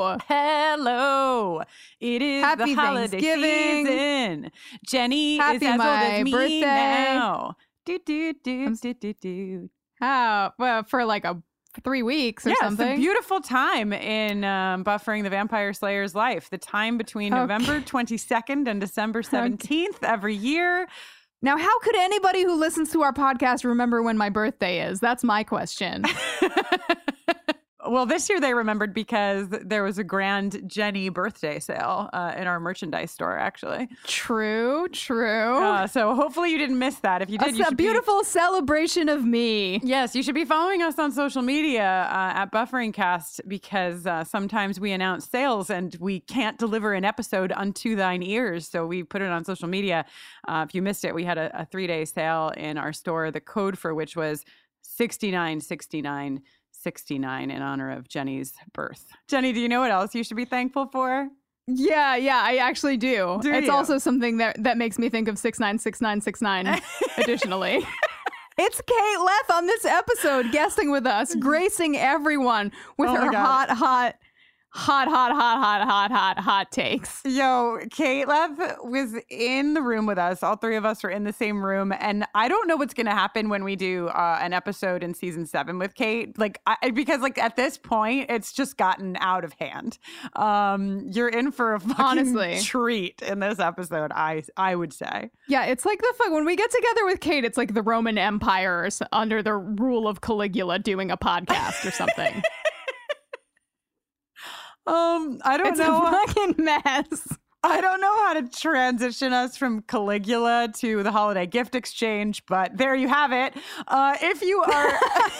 Hello. Hello. It is Happy the holiday season. Jenny Happy is as old as me birthday. now. Do do do I'm- do do do. How? Well, for like a three weeks or yeah, something. it's a beautiful time in um, buffering the Vampire Slayer's life. The time between Okay. November 22nd and December 17th every year. now, how could anybody who listens to our podcast remember when my birthday is? That's my question. well, this year they remembered because there was a grand Jenny birthday sale uh, in our merchandise store, actually. true, true. Uh, so hopefully you didn't miss that. If you did, It's you a should be- beautiful celebration of me. Yes, you should be following us on social media uh, at Buffering Cast because uh, sometimes we announce sales and we can't deliver an episode unto thine ears. So we put it on social media. Uh, if you missed it, we had a, a three day sale in our store, the code for which was 6969. 69 in honor of Jenny's birth. Jenny, do you know what else you should be thankful for? Yeah, yeah, I actually do. Do it's you? also something that that makes me think of six nine six nine six nine. additionally. It's Kate Leth on this episode guesting with us, gracing everyone with Oh her God. hot, hot, hot, hot, hot, hot, hot, hot, hot takes. Yo, Kate was in the room with us. All three of us were in the same room. And I don't know what's going to happen when we do uh, an episode in season seven with Kate. Like, I, because like at this point, it's just gotten out of hand. Um, you're in for a fucking Honestly. treat in this episode. I I would say. Yeah, it's like the fuck when we get together with Kate, it's like the Roman empires under the rule of Caligula doing a podcast or something. Um, I don't it's know. a fucking mess. I don't know how to transition us from Caligula to the holiday gift exchange, but there you have it. Uh, if you are,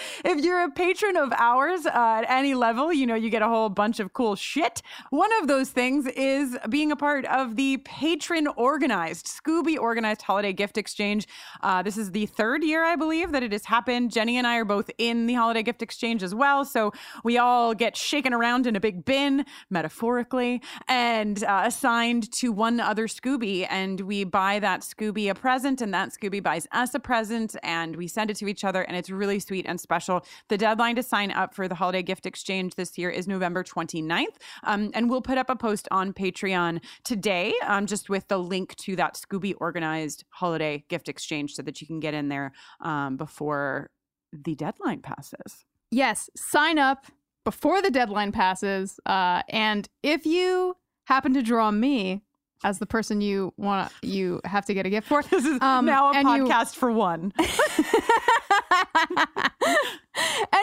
if you're a patron of ours uh, at any level, you know you get a whole bunch of cool shit. One of those things is being a part of the patron organized Scooby organized holiday gift exchange. Uh, this is the third year, I believe, that it has happened. Jenny and I are both in the holiday gift exchange as well, so we all get shaken around in a big bin, metaphorically, and uh, assigned to one other Scooby. And we buy that Scooby a present, and that Scooby buys us a present, and we send it to each other. And it's really sweet and special. The deadline to sign up for the holiday gift exchange this year is November 29th. Um, and we'll put up a post on Patreon today, um, just with the link to that Scooby organized holiday gift exchange so that you can get in there um, before the deadline passes. Yes, sign up before the deadline passes. Uh, and if you happen to draw me as the person you want, you have to get a gift for. This is Um, now a and you- podcast for one. and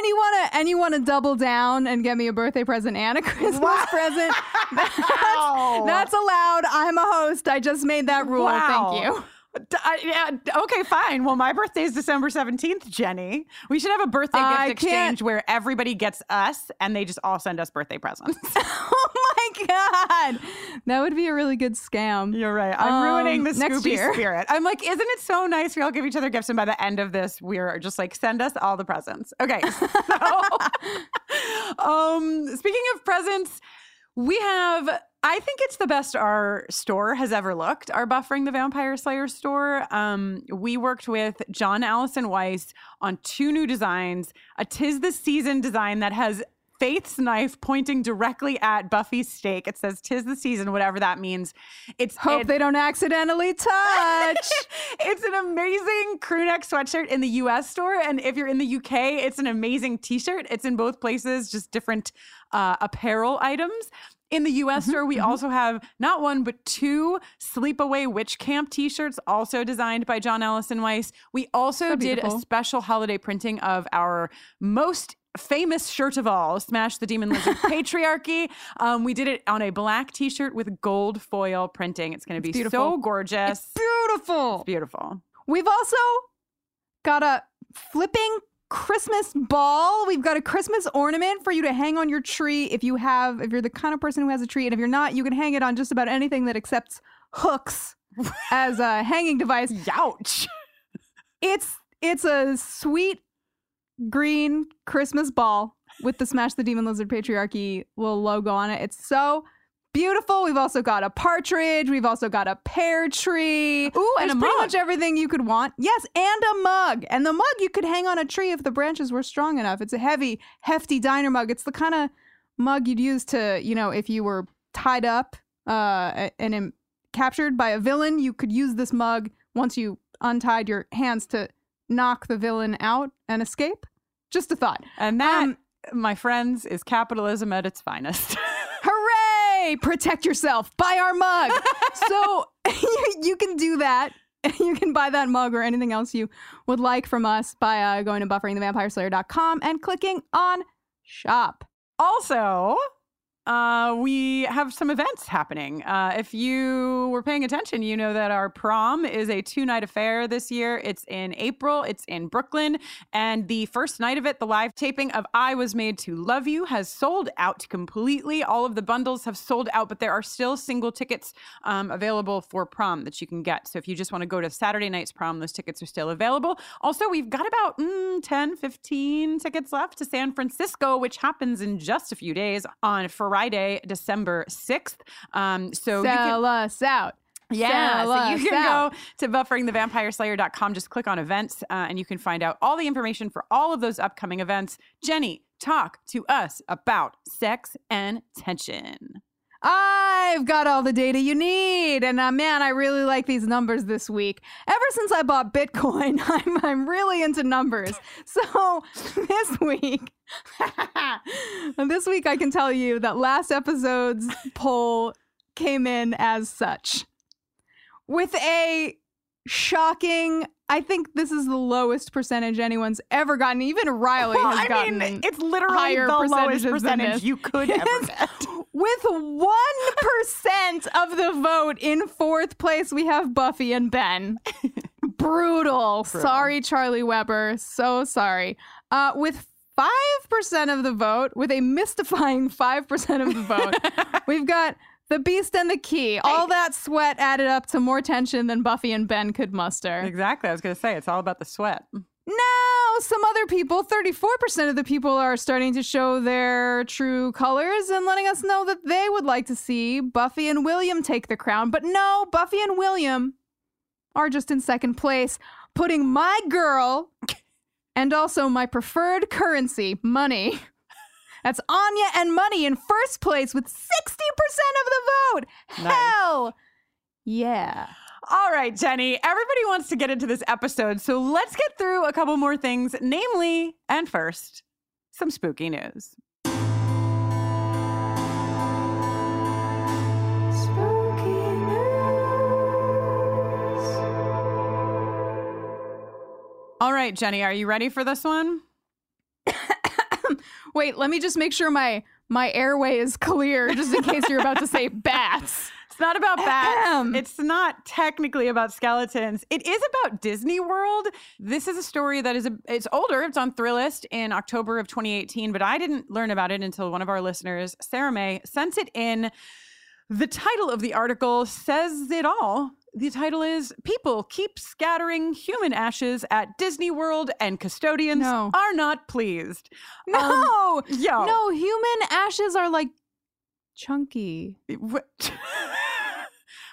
you want to and you want to double down and get me a birthday present and a Christmas present. That's, Wow. that's allowed. I'm a host. I just made that rule. Wow. Thank you. I- yeah, okay, fine. Well, my birthday is December 17th, Jenny. We should have a birthday I gift can't- exchange where everybody gets us and they just all send us birthday presents. Oh god, that would be a really good scam. You're right. I'm Um, ruining the Scooby year. spirit. I'm like, isn't it so nice? We all give each other gifts, and by the end of this, we're just like, send us all the presents. Okay. So, um, speaking of presents, we have. I think it's the best our store has ever looked. Our buffering the Vampire Slayer store. Um, we worked with John Allison Weiss on two new designs. A tis the season design that has Faith's knife pointing directly at Buffy's stake. It says "Tis the season," whatever that means. It's Hope it- they don't accidentally touch. it's an amazing crew neck sweatshirt in the US store. And if you're in the UK, it's an amazing t shirt. It's in both places, just different uh, apparel items. In the US Mm-hmm, store, we also have not one, but two Sleepaway Witch Camp t shirts, also designed by John Allison Weiss. We also So did a special holiday printing of our most famous shirt of all, Smash the Demon Lizard Patriarchy. Um, we did it on a black t shirt with gold foil printing. It's going to be so gorgeous. Beautiful. It's beautiful. We've also got a flipping Christmas ball. We've got a Christmas ornament for you to hang on your tree if you have if you're the kind of person who has a tree and if you're not, you can hang it on just about anything that accepts hooks as a hanging device. Ouch. It's it's a sweet green Christmas ball with the Smash the Demon Lizard Patriarchy little logo on it. It's so beautiful. We've also got a partridge. We've also got a pear tree. Ooh, and There's a pretty much everything you could want. Yes, and a mug. And the mug you could hang on a tree if the branches were strong enough. It's a heavy, hefty diner mug. It's the kind of mug you'd use to, you know, if you were tied up uh, and um, captured by a villain, you could use this mug once you untied your hands to knock the villain out and escape. Just a thought. And that, Um, my friends, is capitalism at its finest. Hooray! Protect yourself. Buy our mug. so you, you can do that. You can buy that mug or anything else you would like from us by uh, going to bufferingthevampireslayer.com and clicking on shop. also, uh, we have some events happening. Uh, if you were paying attention, you know that our prom is a two night affair this year. It's in April, it's in Brooklyn. And the first night of it, the live taping of I Was Made to Love You has sold out completely. All of the bundles have sold out, but there are still single tickets um, available for prom that you can get. So if you just want to go to Saturday night's prom, those tickets are still available. Also, we've got about mm, 10, 15 tickets left to San Francisco, which happens in just a few days on Friday, December 6th. Um, so you can. Sell us out. Yeah, so you can out. go to bufferingthevampireslayer.com, just click on events, uh, and you can find out all the information for all of those upcoming events. Jenny, talk to us about sex and tension. I've got all the data you need. And uh, man, I really like these numbers this week. Ever since I bought Bitcoin, I'm, I'm really into numbers. So this week, this week, I can tell you that last episode's poll came in as such with a shocking. I think this is the lowest percentage anyone's ever gotten. Even Riley Well, has I gotten mean, it's literally higher the lowest percentage you could ever get. With 1% of the vote in fourth place, we have Buffy and Ben. Brutal. Sorry, Charlie Weber. So sorry. Uh, with 5% of the vote, with a mystifying 5% of the vote, we've got the Beast and the Key. All that sweat added up to more tension than Buffy and Ben could muster. Exactly. I was going to say, it's all about the sweat. Now, some other people, 34% of the people are starting to show their true colors and letting us know that they would like to see Buffy and William take the crown. But no, Buffy and William are just in second place, putting my girl and also my preferred currency, money. That's Anya and Money in first place with 60% of the vote. Nice. Hell yeah. All right, Jenny, everybody wants to get into this episode, so let's get through a couple more things, namely, and first, some spooky news. All right, Jenny, are you ready for this one? Wait, let me just make sure my my airway is clear just in case you're about to say bats. It's not about bats. It's not technically about skeletons. It is about Disney World. This is a story that is a, it's older. It's on Thrillist in October of 2018, but I didn't learn about it until one of our listeners, Sarah May, sent it in. The title of the article says it all. The title is People Keep Scattering Human Ashes at Disney World and Custodians No. Are Not Pleased. No. Um, yo. No, human ashes are like chunky. Wh-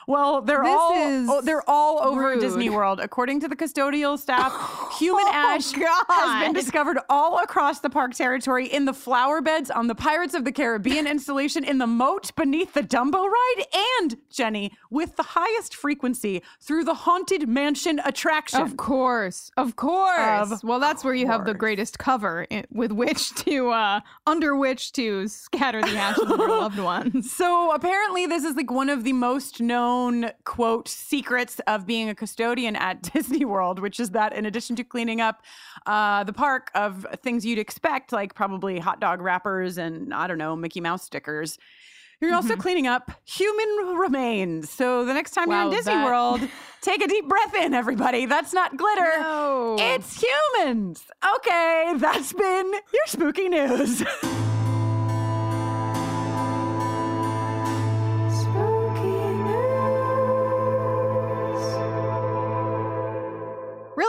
well, they're This all oh, they're all over rude. Disney World. According to the custodial staff, human Oh, ash has been discovered all across the park territory in the flower beds on the Pirates of the Caribbean installation, in the moat beneath the Dumbo ride, and Jenny with the highest frequency through the haunted mansion attraction. Of course, of course. Of well, that's where you have the greatest cover with which to, uh, under which to scatter the ashes of your loved ones. So apparently, this is like one of the most known quote secrets of being a custodian at Disney World, which is that in addition to cleaning up uh, the park of things you'd expect, like probably hot dog wrappers and I don't know Mickey Mouse stickers. You're also cleaning up human remains. So the next time Wow, you're in Disney that- World, take a deep breath in, everybody. That's not glitter. No. It's humans. Okay, that's been your spooky news.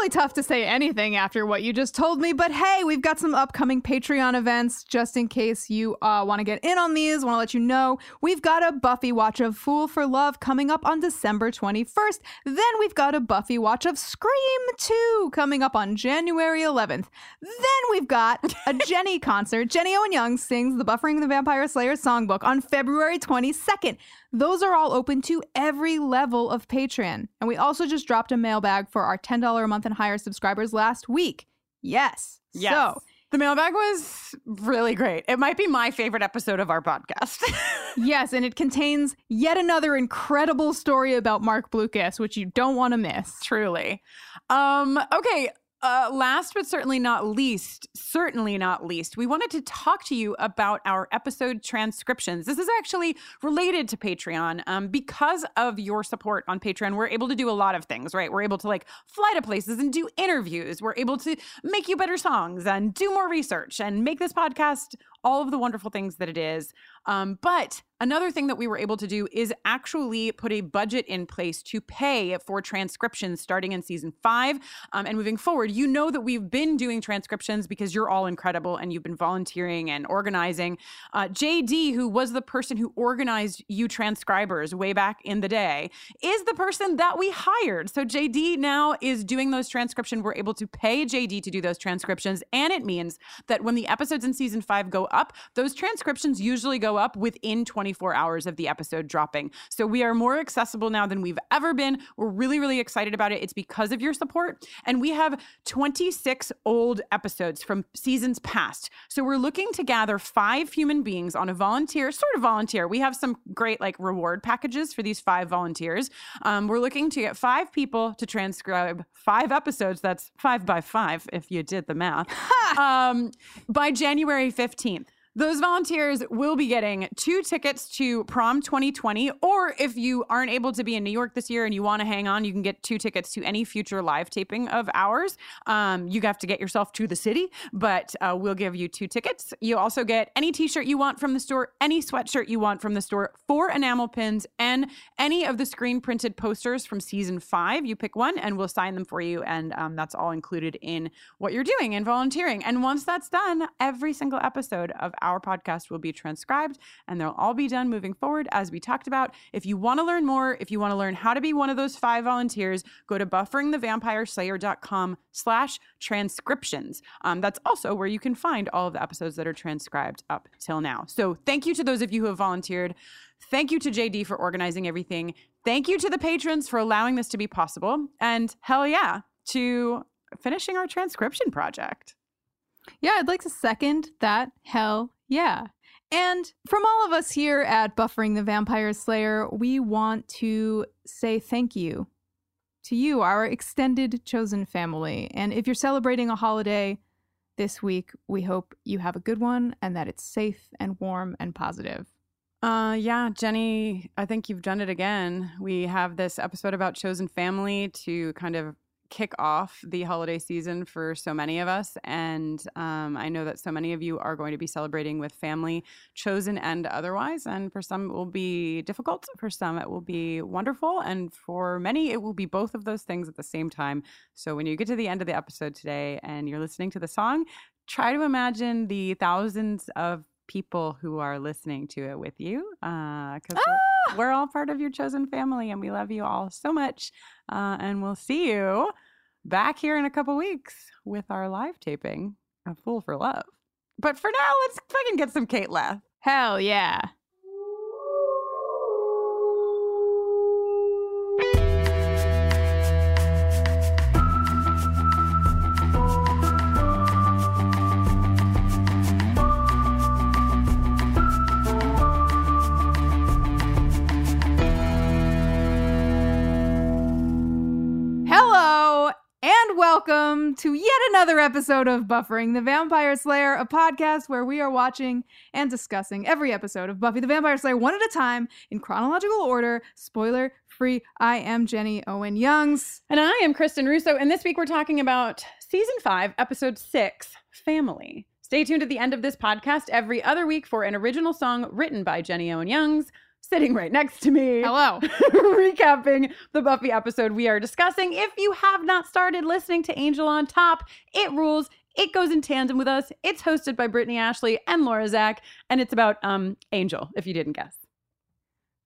Really tough to say anything after what you just told me, but hey, we've got some upcoming Patreon events just in case you uh, want to get in on these. Want to let you know we've got a Buffy watch of Fool for Love coming up on December 21st. Then we've got a Buffy watch of Scream 2 coming up on January 11th. Then we've got a Jenny concert. Jenny Owen Young sings the Buffering the Vampire Slayer songbook on February 22nd. Those are all open to every level of Patreon. And we also just dropped a mailbag for our $10 a month and higher subscribers last week. Yes. So, the mailbag was really great. It might be my favorite episode of our podcast. yes, and it contains yet another incredible story about Marc Blucas, which you don't want to miss. Truly. Um, okay. Uh, last but certainly not least, certainly not least, we wanted to talk to you about our episode transcriptions. This is actually related to Patreon. Um, because of your support on Patreon, we're able to do a lot of things, right? We're able to like fly to places and do interviews. We're able to make you better songs and do more research and make this podcast all of the wonderful things that it is. Um, but another thing that we were able to do is actually put a budget in place to pay for transcriptions starting in season five um, and moving forward. You know that we've been doing transcriptions because you're all incredible and you've been volunteering and organizing. Uh, JD, who was the person who organized you transcribers way back in the day, is the person that we hired. So JD now is doing those transcriptions. We're able to pay JD to do those transcriptions. And it means that when the episodes in season five go up, those transcriptions usually go up within 24 hours of the episode dropping. So we are more accessible now than we've ever been. We're really, really excited about it. It's because of your support. And we have 26 old episodes from seasons past. So we're looking to gather five human beings on a volunteer, sort of volunteer. We have some great like reward packages for these five volunteers. Um, we're looking to get five people to transcribe five episodes. That's five by five if you did the math. um, by January 15th. Those volunteers will be getting two tickets to prom 2020. Or if you aren't able to be in New York this year and you want to hang on, you can get two tickets to any future live taping of ours. Um, you have to get yourself to the city, but uh, we'll give you two tickets. You also get any t shirt you want from the store, any sweatshirt you want from the store, four enamel pins, and any of the screen printed posters from season five. You pick one and we'll sign them for you. And um, that's all included in what you're doing and volunteering. And once that's done, every single episode of our podcast will be transcribed and they'll all be done moving forward as we talked about. If you want to learn more, if you want to learn how to be one of those five volunteers, go to bufferingthevampireslayer.com slash transcriptions. Um, that's also where you can find all of the episodes that are transcribed up till now. So thank you to those of you who have volunteered. Thank you to JD for organizing everything. Thank you to the patrons for allowing this to be possible. And hell yeah, to finishing our transcription project. Yeah, I'd like to second that. Hell yeah. And from all of us here at Buffering the Vampire Slayer, we want to say thank you to you, our extended chosen family. And if you're celebrating a holiday this week, we hope you have a good one and that it's safe and warm and positive. Uh, yeah, Jenny, I think you've done it again. We have this episode about chosen family to kind of kick off the holiday season for so many of us. And um, I know that so many of you are going to be celebrating with family, chosen and otherwise. And for some, it will be difficult. For some, it will be wonderful. And for many, it will be both of those things at the same time. So when you get to the end of the episode today and you're listening to the song, try to imagine the thousands of people who are listening to it with you because we're, we're all part of your chosen family and we love you all so much uh, and we'll see you back here in a couple weeks with our live taping of fool for love but for now let's fucking get some kate leth Hell yeah. Welcome to yet another episode of Buffering the Vampire Slayer, a podcast where we are watching and discussing every episode of Buffy the Vampire Slayer one at a time in chronological order, spoiler free. I am Jenny Owen Youngs. And I am Kristin Russo. And this week we're talking about season five, episode six, Family. Stay tuned at the end of this podcast every other week for an original song written by Jenny Owen Youngs, sitting right next to me. Hello. recapping the Buffy episode we are discussing. If you have not started listening to Angel on Top, it rules. It goes in tandem with us. It's hosted by Brittany Ashley and Laura Zak, and it's about um Angel, if you didn't guess.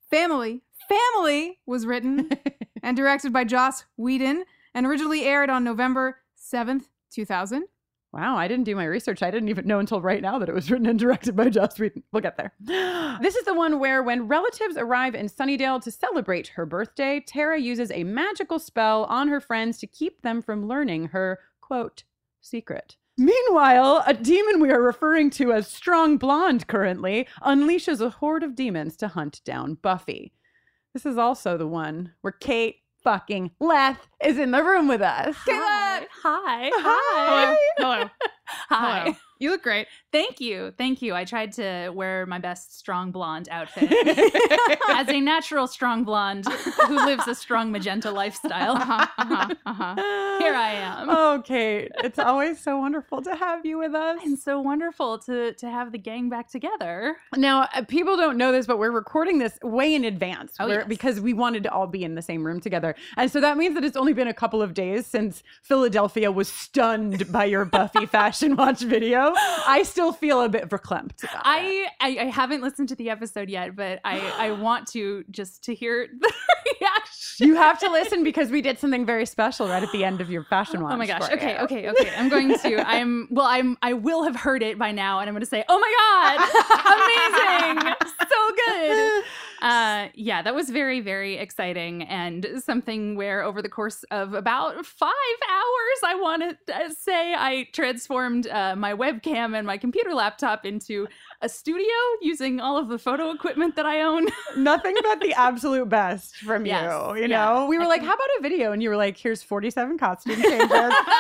Family. Family was written and directed by Joss Whedon and originally aired on November 7th, 2000. Wow, I didn't do my research. I didn't even know until right now that it was written and directed by Joss Whedon. We'll get there. This is the one where, when relatives arrive in Sunnydale to celebrate her birthday, Tara uses a magical spell on her friends to keep them from learning her, quote, secret. Meanwhile, a demon we are referring to as Strong Blonde currently unleashes a horde of demons to hunt down Buffy. This is also the one where Kate fucking Leth is in the room with us. Hi. Hi. Hi. Hello. Hi. Hello. You look great. Thank you. Thank you. I tried to wear my best strong blonde outfit as a natural strong blonde who lives a strong magenta lifestyle. Uh-huh, uh-huh, uh-huh. Here I am. Oh, Kate, it's always so wonderful to have you with us. And so wonderful to to have the gang back together. Now, uh, people don't know this, but we're recording this way in advance Oh, yes. because we wanted to all be in the same room together. And so that means that it's only been a couple of days since Philadelphia was stunned by your Buffy fashion watch video. I still feel a bit verklempt. I, I I haven't listened to the episode yet, but I I want to just to hear the reaction. You have to listen because we did something very special right at the end of your fashion watch. Oh my gosh. Okay, you. okay, okay. I'm going to I'm well, I'm I will have heard it by now and I'm gonna say, Oh my god, amazing. so good. Uh yeah, that was very, very exciting and something where over the course of about five hours, I want to say I transformed uh, my webcam and my computer laptop into a studio using all of the photo equipment that I own. Nothing but the absolute best from Yes, you. You yeah. know, we were I like, can- how about a video? And you were like, here's 47 costume changes,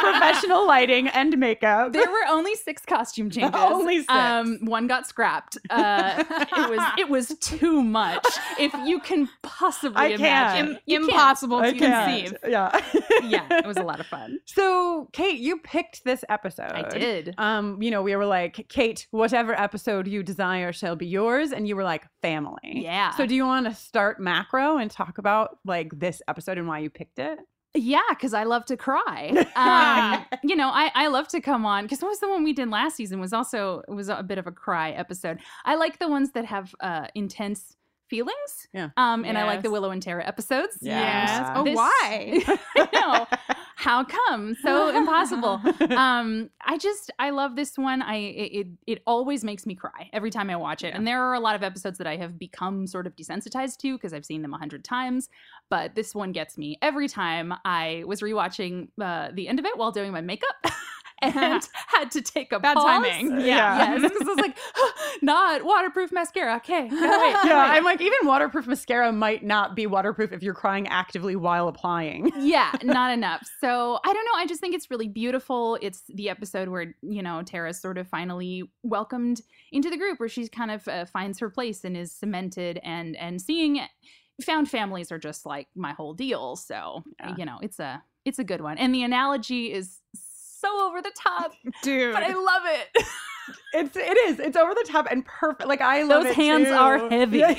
professional lighting, and makeup. There were only six costume changes. Only six. Um, one got scrapped. Uh, it was it was too much. If you can possibly I can't. imagine, Im- You can't. impossible I to can't. conceive. Yeah. Yeah, it was a lot of fun. So, Kate, you picked this episode. I did. Um, you know, we were like, Kate, whatever episode you desire shall be yours, and you were like, family. Yeah. So, do you want to start macro and talk about like this episode and why you picked it? Yeah, because I love to cry. Um, you know, I, I love to come on because what was the one we did last season was also it was a bit of a cry episode. I like the ones that have uh, intense feelings. Yeah. Um, and I like the Willow and Tara episodes. Yes. Oh, This- why? I know. How come? So impossible. Um, I just I love this one. I it, it always makes me cry every time I watch it. And there are a lot of episodes that I have become sort of desensitized to because I've seen them a hundred times. But this one gets me every time. I was rewatching uh, the end of it while doing my makeup. And had to take a Bad pause. timing. Yeah. Yes, because I was like, not waterproof mascara. Okay, no, wait, yeah, wait. I'm like, even waterproof mascara might not be waterproof if you're crying actively while applying. yeah, not enough. So I don't know. I just think it's really beautiful. It's the episode where you know Tara's sort of finally welcomed into the group, where she kind of uh, finds her place and is cemented, and and seeing found families are just like my whole deal. So Yeah. you know, it's a it's a good one, and the analogy is so over the top, Dude. but I love it. It's it is. It's over the top and perfect. Like I love Those it hands too. are heavy. um.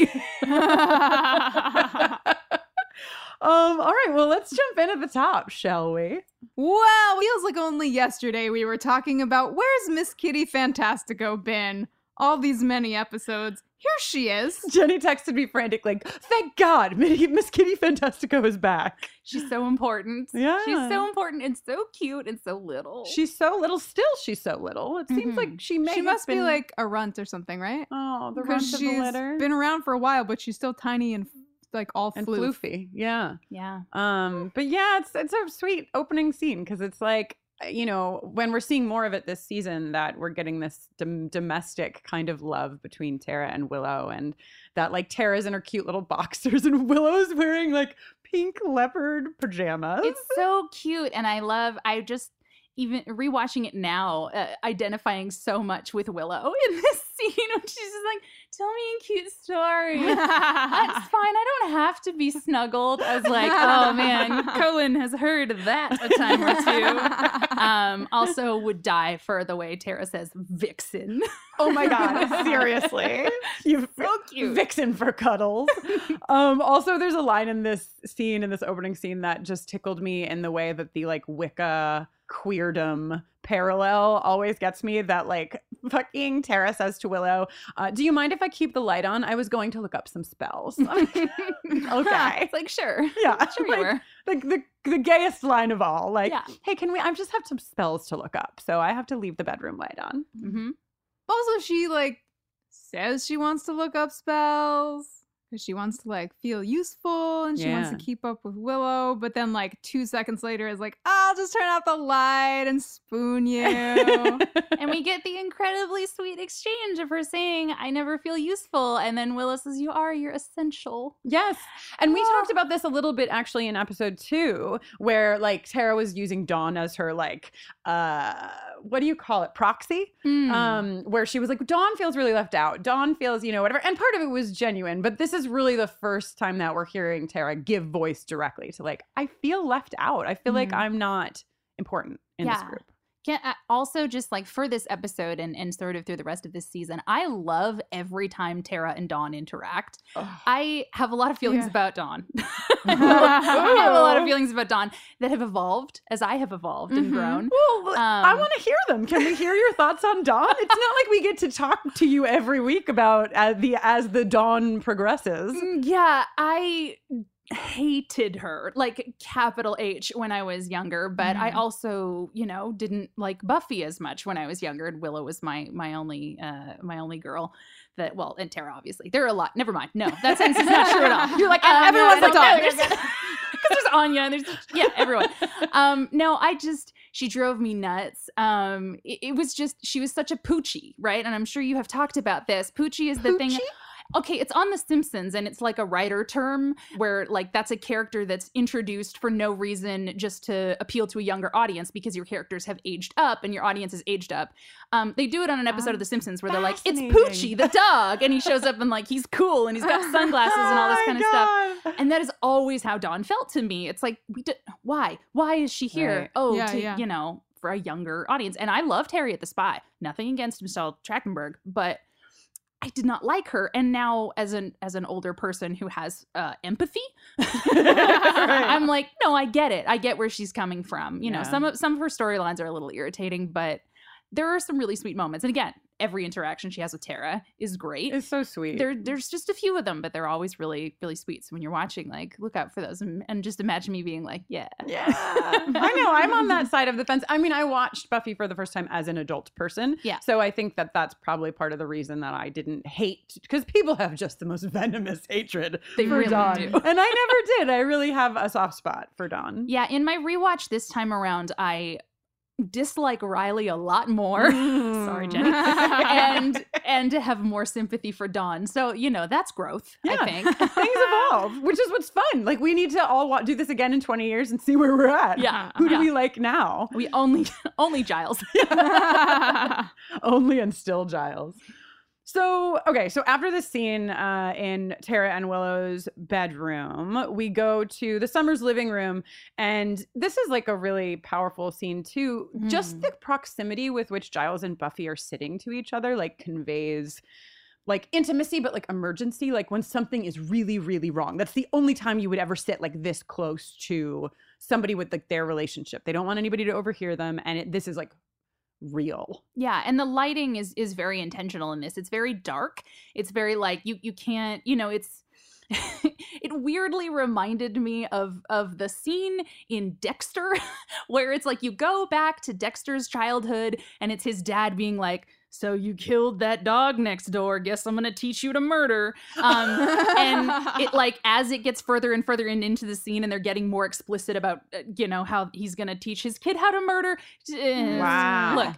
All right. Well, let's jump in at the top, shall we? Well, it feels like only yesterday we were talking about where's Miss Kitty Fantastico been? All these many episodes. Here she is. Jenny texted me frantic, like, "Thank God, Miss Kitty Fantastico is back." She's so important. Yeah. she's so important and so cute and so little. She's so little. Still, she's so little. It seems Mhm. like she may. She must be like a runt or something, right? oh, the runt of the litter She's been around for a while, but she's still tiny and like all and floof. floofy. Yeah. yeah. Um. But yeah, it's it's a sweet opening scene because it's like you know, when we're seeing more of it this season, that we're getting this dom- domestic kind of love between Tara and Willow, and that like Tara's in her cute little boxers and Willow's wearing like pink leopard pajamas. It's so cute, and I love. I just even rewatching it now, uh, identifying so much with Willow in this scene when she's just like, "Tell me a cute story." That's fine. I don't have to be snuggled. I was like, "Oh man, Cohen has heard that a time or two. Um, also, would die for the way Tara says "vixen." oh my god, seriously, you So cute. vixen for cuddles. um, also, there's a line in this scene, in this opening scene, that just tickled me in the way that the like Wicca queerdom parallel always gets me. That like fucking Tara says to Willow, uh, "Do you mind if I keep the light on? I was going to look up some spells." okay, It's like sure, yeah, sure you like, were. like the the gayest line of all. Like, Yeah. hey, can we? I just have some spells to look up, so I have to leave the bedroom light on. Mm-hmm. also, she like says she wants to look up spells because she wants to like feel useful and she wants to keep up with Willow. But then, like two seconds later, is like, I'll just turn off the light and spoon you. and we get the incredibly sweet exchange of her saying, "I never feel useful," and then Willow says, "You are. You're essential." Yes. And we Oh. talked about this a little bit actually in episode two, where like Tara was using Dawn as her like uh what do you call it? Proxy? Mm. Um, where she was like, Dawn feels really left out. Dawn feels, you know, whatever. And part of it was genuine, but this is really the first time that we're hearing Tara give voice directly to like, I feel left out. I feel like Mhm. I'm not important in this group. Can, uh, also, just like for this episode and, and sort of through the rest of this season, I love every time Tara and Dawn interact. I have a lot of feelings Yeah. about Dawn. I have a lot of feelings about Dawn that have evolved as I have evolved and Mhm. grown. Well, I Um, want to hear them. Can we hear your thoughts on Dawn? It's not like we get to talk to you every week about uh, the as the dawn progresses. Mm, Yeah, I hated her, like capital H, when I was younger. But I Mhm. also, you know, didn't like Buffy as much when I was younger. And Willow was my my only uh my only girl. That well, and Tara obviously. There are a lot. Never mind. No, that sentence is not true at all. You're like, Um, everyone's no, a no, Dawn. there's- there's Anya and there's yeah everyone. Um, no, I just she drove me nuts. Um, it, it was just she was such a poochie, right? And I'm sure you have talked about this. Poochie is the thing. Okay, it's on The Simpsons, and it's like a writer term where like that's a character that's introduced for no reason, just to appeal to a younger audience because your characters have aged up and your audience has aged up. Um, they do it on an episode Ah, of The Simpsons where they're like, "It's. Poochie the dog," and he shows up and like he's cool and he's got sunglasses and all this Oh kind of stuff. And that is always how Dawn felt to me. It's like, we did, why? Why is she here? Right. Oh, Yeah, to, yeah. you know, for a younger audience. And I loved Harriet the Spy. Nothing against Michelle Trachtenberg, but I did not like her. And now, as an as an older person who has uh, empathy, I'm like, no, I get it. I get where she's coming from. You know, some of some of her storylines are a little irritating, but there are some really sweet moments. And again, every interaction she has with Tara is great It's so sweet. there there's just a few of them but they're always really really sweet so when you're watching like look out for those and, and just imagine me being like yeah Yeah. I know. I'm on that side of the fence. I mean, I watched Buffy for the first time as an adult person. Yeah. So I think that that's probably part of the reason that I didn't hate because people have just the most venomous hatred They for really Dawn. do. And I never did. I really have a soft spot for Dawn. yeah in my rewatch this time around i dislike riley a lot more mm. sorry jenny and and to have more sympathy for dawn so you know that's growth Yeah. i think Things evolve, which is what's fun. Like we need to all wa- do this again in 20 years and see where we're at. yeah Who do yeah. we like now? we only only giles Only and still Giles. So, okay, so after this scene uh, in Tara and Willow's bedroom, we go to the Summers living room. And this is like a really powerful scene, too. Just Mm. the proximity with which Giles and Buffy are sitting to each other, like, conveys like intimacy, but like emergency. Like when something is really, really wrong. That's the only time you would ever sit like this close to somebody with like their relationship. They don't want anybody to overhear them. And it, this is like real. Yeah, and the lighting is is very intentional in this. It's very dark. It's very like you you can't, you know, it's it weirdly reminded me of of the scene in Dexter where it's like you go back to Dexter's childhood and it's his dad being like so you killed that dog next door. Guess I'm gonna teach you to murder. Um, and it like as it gets further and further in, into the scene, and they're getting more explicit about uh, you know how he's gonna teach his kid how to murder. eh, Wow. Look.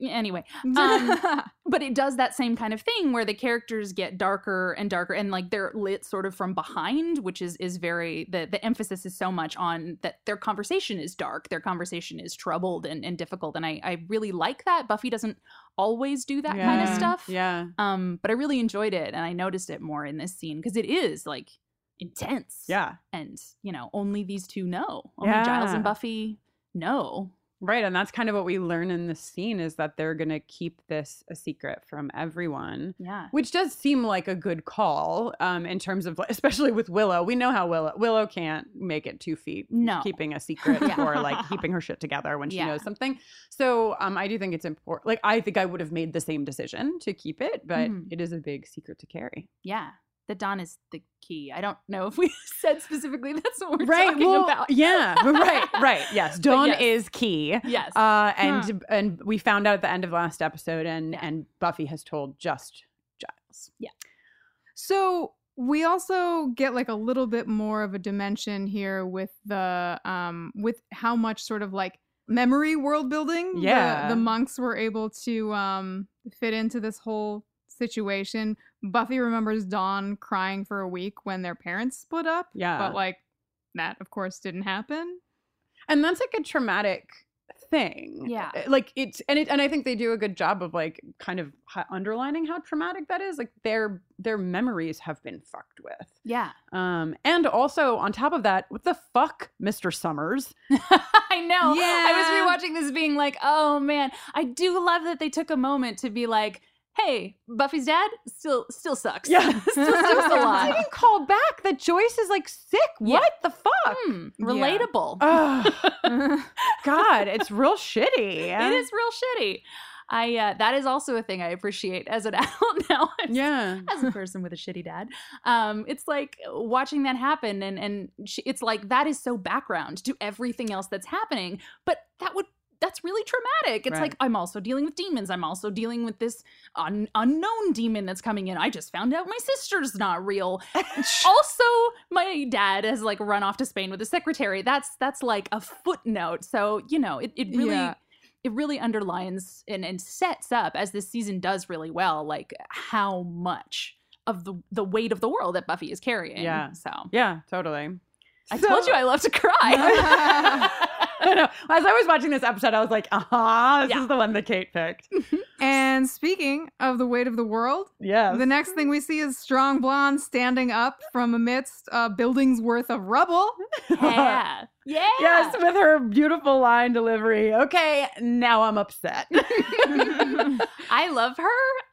Anyway, um, but it does that same kind of thing where the characters get darker and darker and like they're lit sort of from behind which is is very the the emphasis is so much on that their conversation is dark their conversation is troubled and, and difficult and I, I really like that buffy doesn't always do that kind of stuff Yeah. um but i really enjoyed it and i noticed it more in this scene because it is like intense Yeah. and you know only these two know only giles and buffy know Right. And that's kind of what we learn in this scene is that they're going to keep this a secret from everyone. yeah Which does seem like a good call um, in terms of, especially with Willow. We know how Willow Willow can't make it two feet No. keeping a secret Yeah. or like keeping her shit together when she Yeah. knows something. So um, I do think it's important. Like I think I would have made the same decision to keep it, but Mhm. it is a big secret to carry. Yeah. The dawn is the key. I don't know if we said specifically that's what we're right. talking well, about. yeah. Right. Right. Yes. Dawn yes. is key. Yes. Uh, and and we found out at the end of the last episode, and Yeah. and Buffy has told just Giles. Yeah. So we also get like a little bit more of a dimension here with the um with how much sort of like memory world building the- Yeah. the, monks were able to um fit into this whole situation. Buffy remembers Dawn crying for a week when their parents split up. Yeah. But like that of course didn't happen. and that's like a traumatic thing. Yeah. Uh, like it's and it and I think they do a good job of like kind of underlining how traumatic that is. Like their their memories have been fucked with. yeah. Um, and also on top of that, what the fuck, Mr. Summers? I know. Yeah. I was rewatching this being like, oh man, I do love that they took a moment to be like, hey, Buffy's dad still still sucks. Yeah, still sucks a I lot. didn't call back that Joyce is like sick. Yeah. What the fuck? Hmm, relatable. Ugh. God, it's real shitty. It is real shitty. I uh, that is also a thing I appreciate as an adult now. Yeah. as a person with a shitty dad um it's like watching that happen and and she, it's like that is so background to everything else that's happening but that would that's really traumatic. It's Right. like i'm also dealing with demons. I'm also dealing with this un- unknown demon that's coming in. I just found out my sister's not real. Also my dad has like run off to spain with a secretary. That's that's like a footnote. So you know it, it really Yeah. it really underlines and, and sets up as this season does really well like how much of the the weight of the world that buffy is carrying. Yeah. so. Yeah, totally. i told you i love to cry I know. As I was watching this episode, I was like, "Ah, this Yeah. is the one that Kate picked." and speaking of the weight of the world, Yes. the next thing we see is strong blonde standing up from amidst a building's worth of rubble. yeah yeah Yes, with her beautiful line delivery. Okay, now I'm upset. I love her.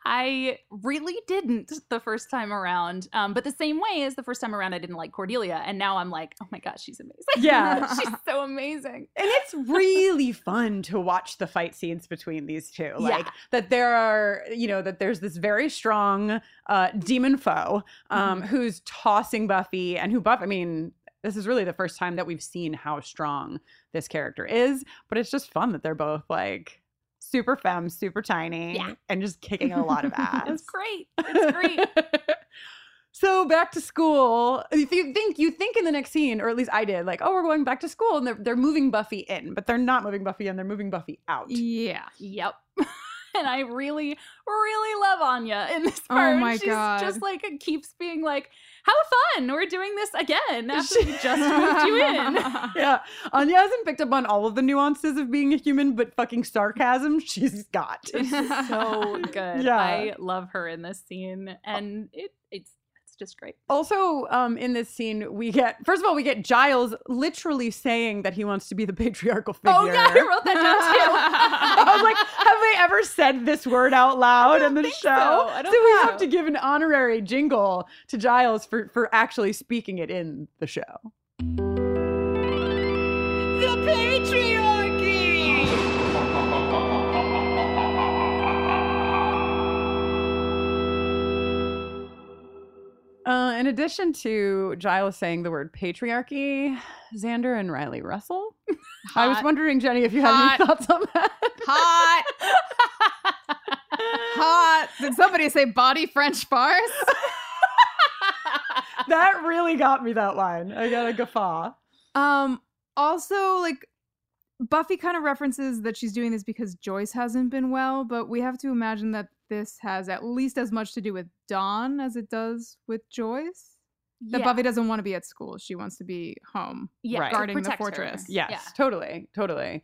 I really didn't the first time around. Um, but the same way as the first time around, I didn't like Cordelia. And now I'm like, oh my gosh, she's amazing. Yeah. she's so amazing. and it's really fun to watch the fight scenes between these two like Yeah. that there are you know that there's this very strong uh demon foe um Mm-hmm. who's tossing buffy and who buff i mean this is really the first time that we've seen how strong this character is but it's just fun that they're both like super femme super tiny Yeah. and just kicking a lot of ass It's great. It's great. so back to school. If you think you think in the next scene, or at least I did, like, oh, we're going back to school, and they're they're moving Buffy in, but they're not moving Buffy in. They're moving Buffy out. Yeah. Yep. and I really, really love Anya in this part. Oh part. my She's God. just like keeps being like, "How fun! We're doing this again after we just moved you in." Yeah, Anya hasn't picked up on all of the nuances of being a human, but fucking sarcasm she's got. It's so good. Yeah. I love her in this scene, and it it's it's just great. Also, um, in this scene, we get first of all we get Giles literally saying that he wants to be the patriarchal figure. Oh yeah, I wrote that down too. I was like, have they ever said this word out loud in the show? so. I don't we have to give an honorary jingle to Giles for for actually speaking it in the show. The patriarchy. In addition to Giles saying the word patriarchy, Xander and Riley Russell. I was wondering, Jenny, if you had any thoughts on that. Hot. Hot. Did somebody say body French farce? that really got me that line. I got a guffaw. Um, also, like, Buffy kind of references that she's doing this because Joyce hasn't been well, but we have to imagine that this has at least as much to do with Dawn as it does with Joyce. That Yeah. Buffy doesn't want to be at school; she wants to be home. yeah, Right. Guarding the protect her. fortress. Yes, Yeah. totally, totally.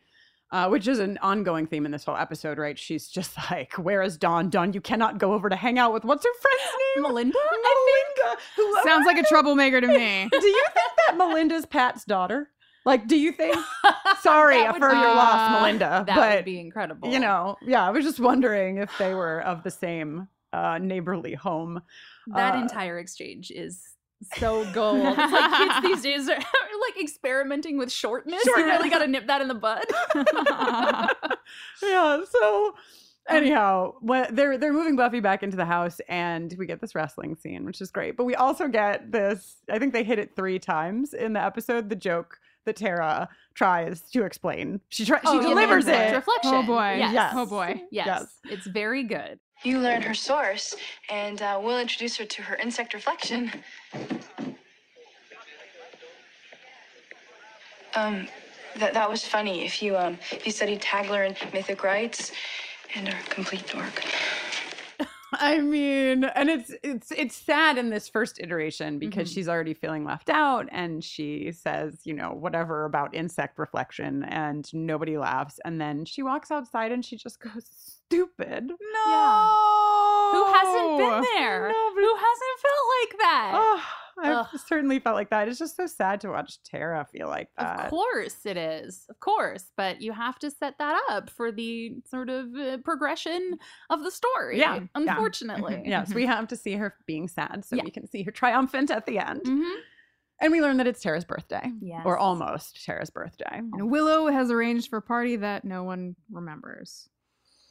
Uh, which is an ongoing theme in this whole episode, right? She's just like, "Where is Dawn? Dawn, you cannot go over to hang out with what's her friend's name? Melinda, Melinda. Who Sounds like a troublemaker to me. Do you think that Melinda's Pat's daughter? Like, do you think? Sorry for would your be- loss, Melinda. that but would be incredible. you know, yeah, I was just wondering if they were of the same uh, neighborly home. that uh, entire exchange is so gold. It's like kids these days are, like experimenting with shortness. You really got to nip that in the bud. yeah. So anyhow, when they're they're moving Buffy back into the house, and we get this wrestling scene, which is great. But we also get this. I think they hit it three times in the episode. The joke that Tara tries to explain. She tries. Oh, she delivers reflect- it. Reflection. Oh, boy. Yes. Yes. Oh boy. Yes. Yes. It's very good. You learn her source, and uh, we'll introduce her to her insect reflection. Um, that that was funny. If you um, if you studied Tagler and mythic rites, and are a complete dork. I mean, and it's it's it's sad in this first iteration because Mhm. she's already feeling left out and she says, you know, whatever about insect reflection and nobody laughs and then she walks outside and she just goes stupid. No. Who hasn't been there? No, but- Who hasn't felt like that? Oh, I've Ugh. certainly felt like that. It's just so sad to watch Tara feel like that. Of course it is. Of course. But you have to set that up for the sort of uh, progression of the story. Yeah, yeah. Unfortunately. Yes, we have to see her being sad so Yeah. we can see her triumphant at the end. Mhm. And we learn that it's Tara's birthday. Yes. Or almost Tara's birthday. And Willow has arranged for a party that no one remembers.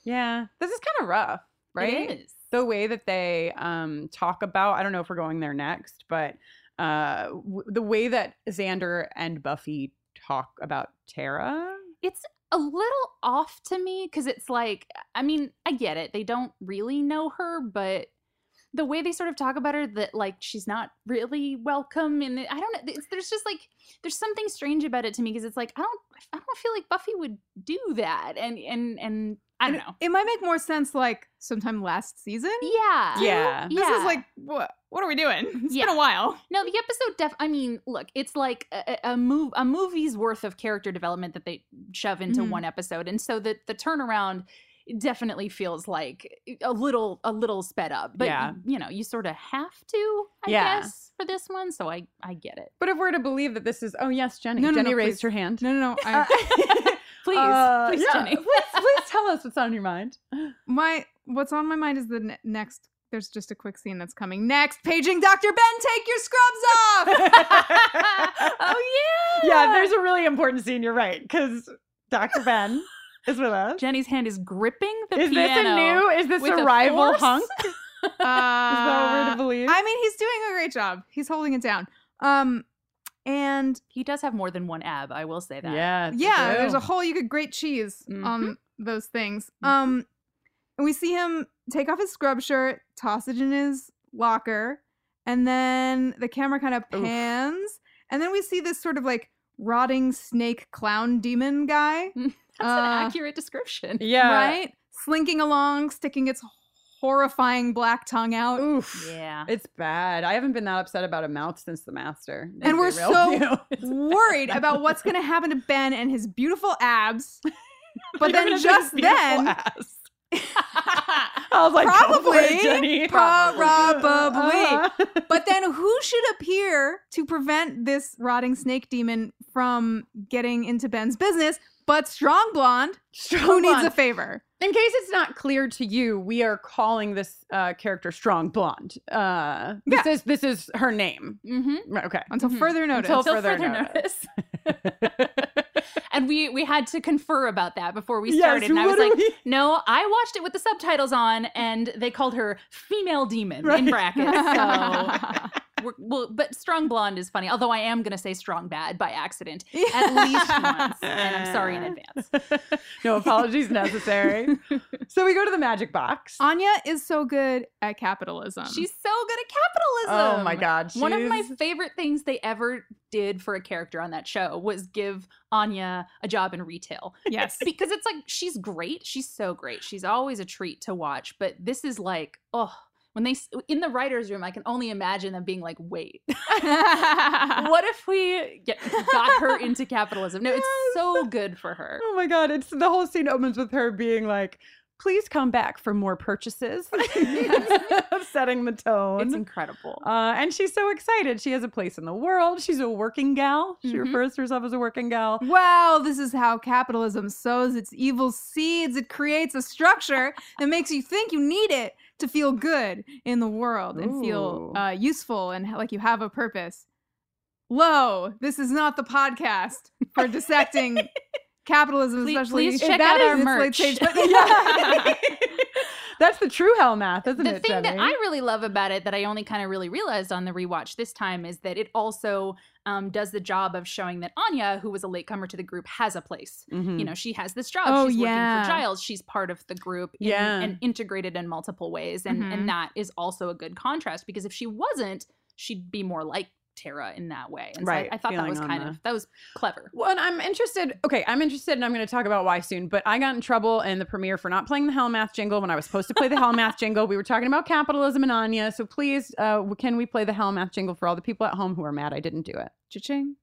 Yeah. This is kind of rough, right? It is. The way that they um, talk about i don't know if we're going there next but uh, w- the way that xander and buffy talk about tara? It's a little off to me because it's like i mean i get it they don't really know her but the way they sort of talk about her that like she's not really welcome and i don't know there's just like there's something strange about it to me because it's like i don't i don't feel like buffy would do that and and and i don't know It might make more sense like sometime last season. yeah Yeah. This yeah. is like what? What are we doing? It's Yeah. been a while. No, the episode def I mean, look, it's like a, a- a move a movie's worth of character development that they shove into Mhm. one episode. And so the the turnaround definitely feels like a little a little sped up. But Yeah. you know, you sort of have to, I Yeah. guess, for this one. So I I get it. but if we're to believe that this is oh yes jenny No, no, jenny no, raised please. her hand No, no, no. Uh, I, Please, uh, please, yeah, Jenny. please, please tell us what's on your mind my what's on my mind is the ne- next. There's just a quick scene that's coming next. Paging Dr. Ben, take your scrubs off. oh yeah. yeah there's a really important scene you're right because dr ben is with us Jenny's hand is gripping the is this a new is this with a a rival force? hunk Uh, is that what we're to believe I mean, he's doing a great job. He's holding it down. Um, and He does have more than one ab, I will say that. yeah it's yeah, there's a whole you could grate cheese Mm-hmm. on those things. Mhm. Um, and we see him take off his scrub shirt, toss it in his locker, and then the camera kind of Oof. pans, and then we see this sort of like rotting snake clown demon guy, That's Uh, an accurate description. yeah right? Slinking along, sticking its horrifying black tongue out. Oof. Yeah. It's bad. I haven't been that upset about a mouth since the master. And to we're so with you. It's worried bad. about what's going to happen to Ben and his beautiful abs. But then just then, ass. I was like, go it, Probably. Jenny. Probably. Uh-huh. but then who should appear to prevent this rotting snake demon from getting into Ben's business but Strong Blonde, Strong who needs a favor? In case it's not clear to you, we are calling this uh, character Strong Blonde. Uh, this Yeah. is this is her name. mm-hmm. Okay. Until Mhm. further notice. Until Until further further, notice. notice. and we we had to confer about that before we Yes, started. and I was like, we- no, I watched it with the subtitles on, and they called her female demon Right. in brackets. So well, but strong blonde is funny. Although I am gonna say strong bad by accident at least once, and I'm sorry in advance. no apologies necessary. so we go to the magic box. Anya is so good at capitalism. She's so good at capitalism. Oh my god, One of my favorite things they ever did for a character on that show was give Anya a job in retail. yes. because it's like she's great. She's so great. She's always a treat to watch. But this is like, oh, when they in the writers' room, I can only imagine them being like, wait, what if we get, got her into capitalism? No, it's so good for her. Oh my god, it's the whole scene opens with her being like, "Please come back for more purchases," setting the tone. It's incredible. Uh, and she's so excited. She has a place in the world. She's a working gal. She Mhm. refers to herself as a working gal. Wow, this is how capitalism sows its evil seeds. It creates a structure that makes you think you need it to feel good in the world and feel uh, useful and like you have a purpose. Lo, this is not the podcast for dissecting capitalism, Please- especially please check that out our is its late merch. stage, but- Yeah. That's the true hell math, isn't the it? The thing that I really love about it that I only kind of really realized on the rewatch this time is that it also um, does the job of showing that Anya, who was a latecomer to the group, has a place. Mhm. You know, she has this job. Oh, She's yeah. working for Giles. She's part of the group in- Yeah. and integrated in multiple ways. And, Mhm. and that is also a good contrast because if she wasn't, she'd be more like Tara in that way. And so I- Right, I, thought that was kind the- of, that was clever. Well, and I'm interested. Okay, I'm interested, and I'm going to talk about why soon. But I got in trouble in the premiere for not playing the Hell Math jingle when I was supposed to play the Hell Math jingle. We were talking about capitalism and Anya, so please, uh, can we play the Hell Math jingle for all the people at home who are mad I didn't do it? Cha-ching.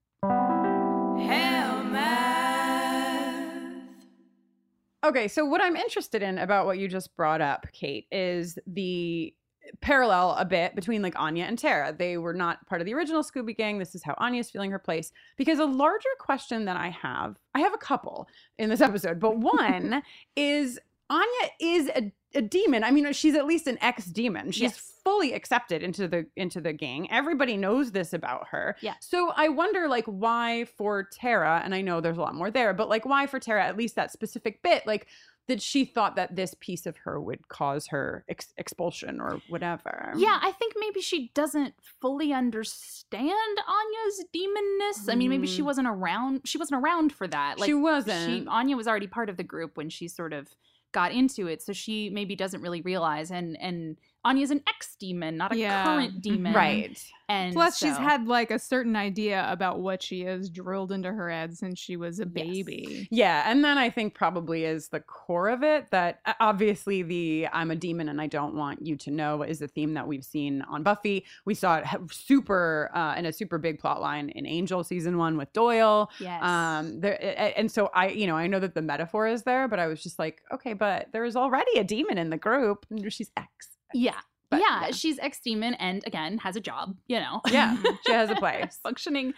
Okay, so what I'm interested in about what you just brought up, Kate, is the parallel a bit between like Anya and Tara. They were not part of the original Scooby Gang. This is how Anya's feeling her place. Because a larger question that I have, I have a couple in this episode, but one is Anya is a, a demon. I mean, she's at least an ex-demon. She's Yes. fully accepted into the into the gang. Everybody knows this about her. Yeah. So I wonder like why for Tara, and I know there's a lot more there, but like why for Tara at least that specific bit, like that she thought that this piece of her would cause her ex- expulsion or whatever. Yeah, I think maybe she doesn't fully understand Anya's demonness. I mean, maybe she Mm. wasn't around. She wasn't around for that. Like, she wasn't. She Anya was already part of the group when she sort of got into it, so she maybe doesn't really realize. And and Anya's an ex demon, not a Yeah. current demon, right. And Plus, she's had like a certain idea about what she is drilled into her head since she was a Yes. baby. Yeah, and then I think probably is the core of it that uh, obviously the I'm a demon and I don't want you to know is a theme that we've seen on Buffy. We saw it super uh, in a super big plot line in Angel season one with Doyle. yes. Um, there a- a- and so I, you know, I know that the metaphor is there, but I was just like, okay, but there is already a demon in the group. and She's X. yeah. But, yeah, yeah. she's ex demon and again has a job. You know. Yeah, she has a place. functioning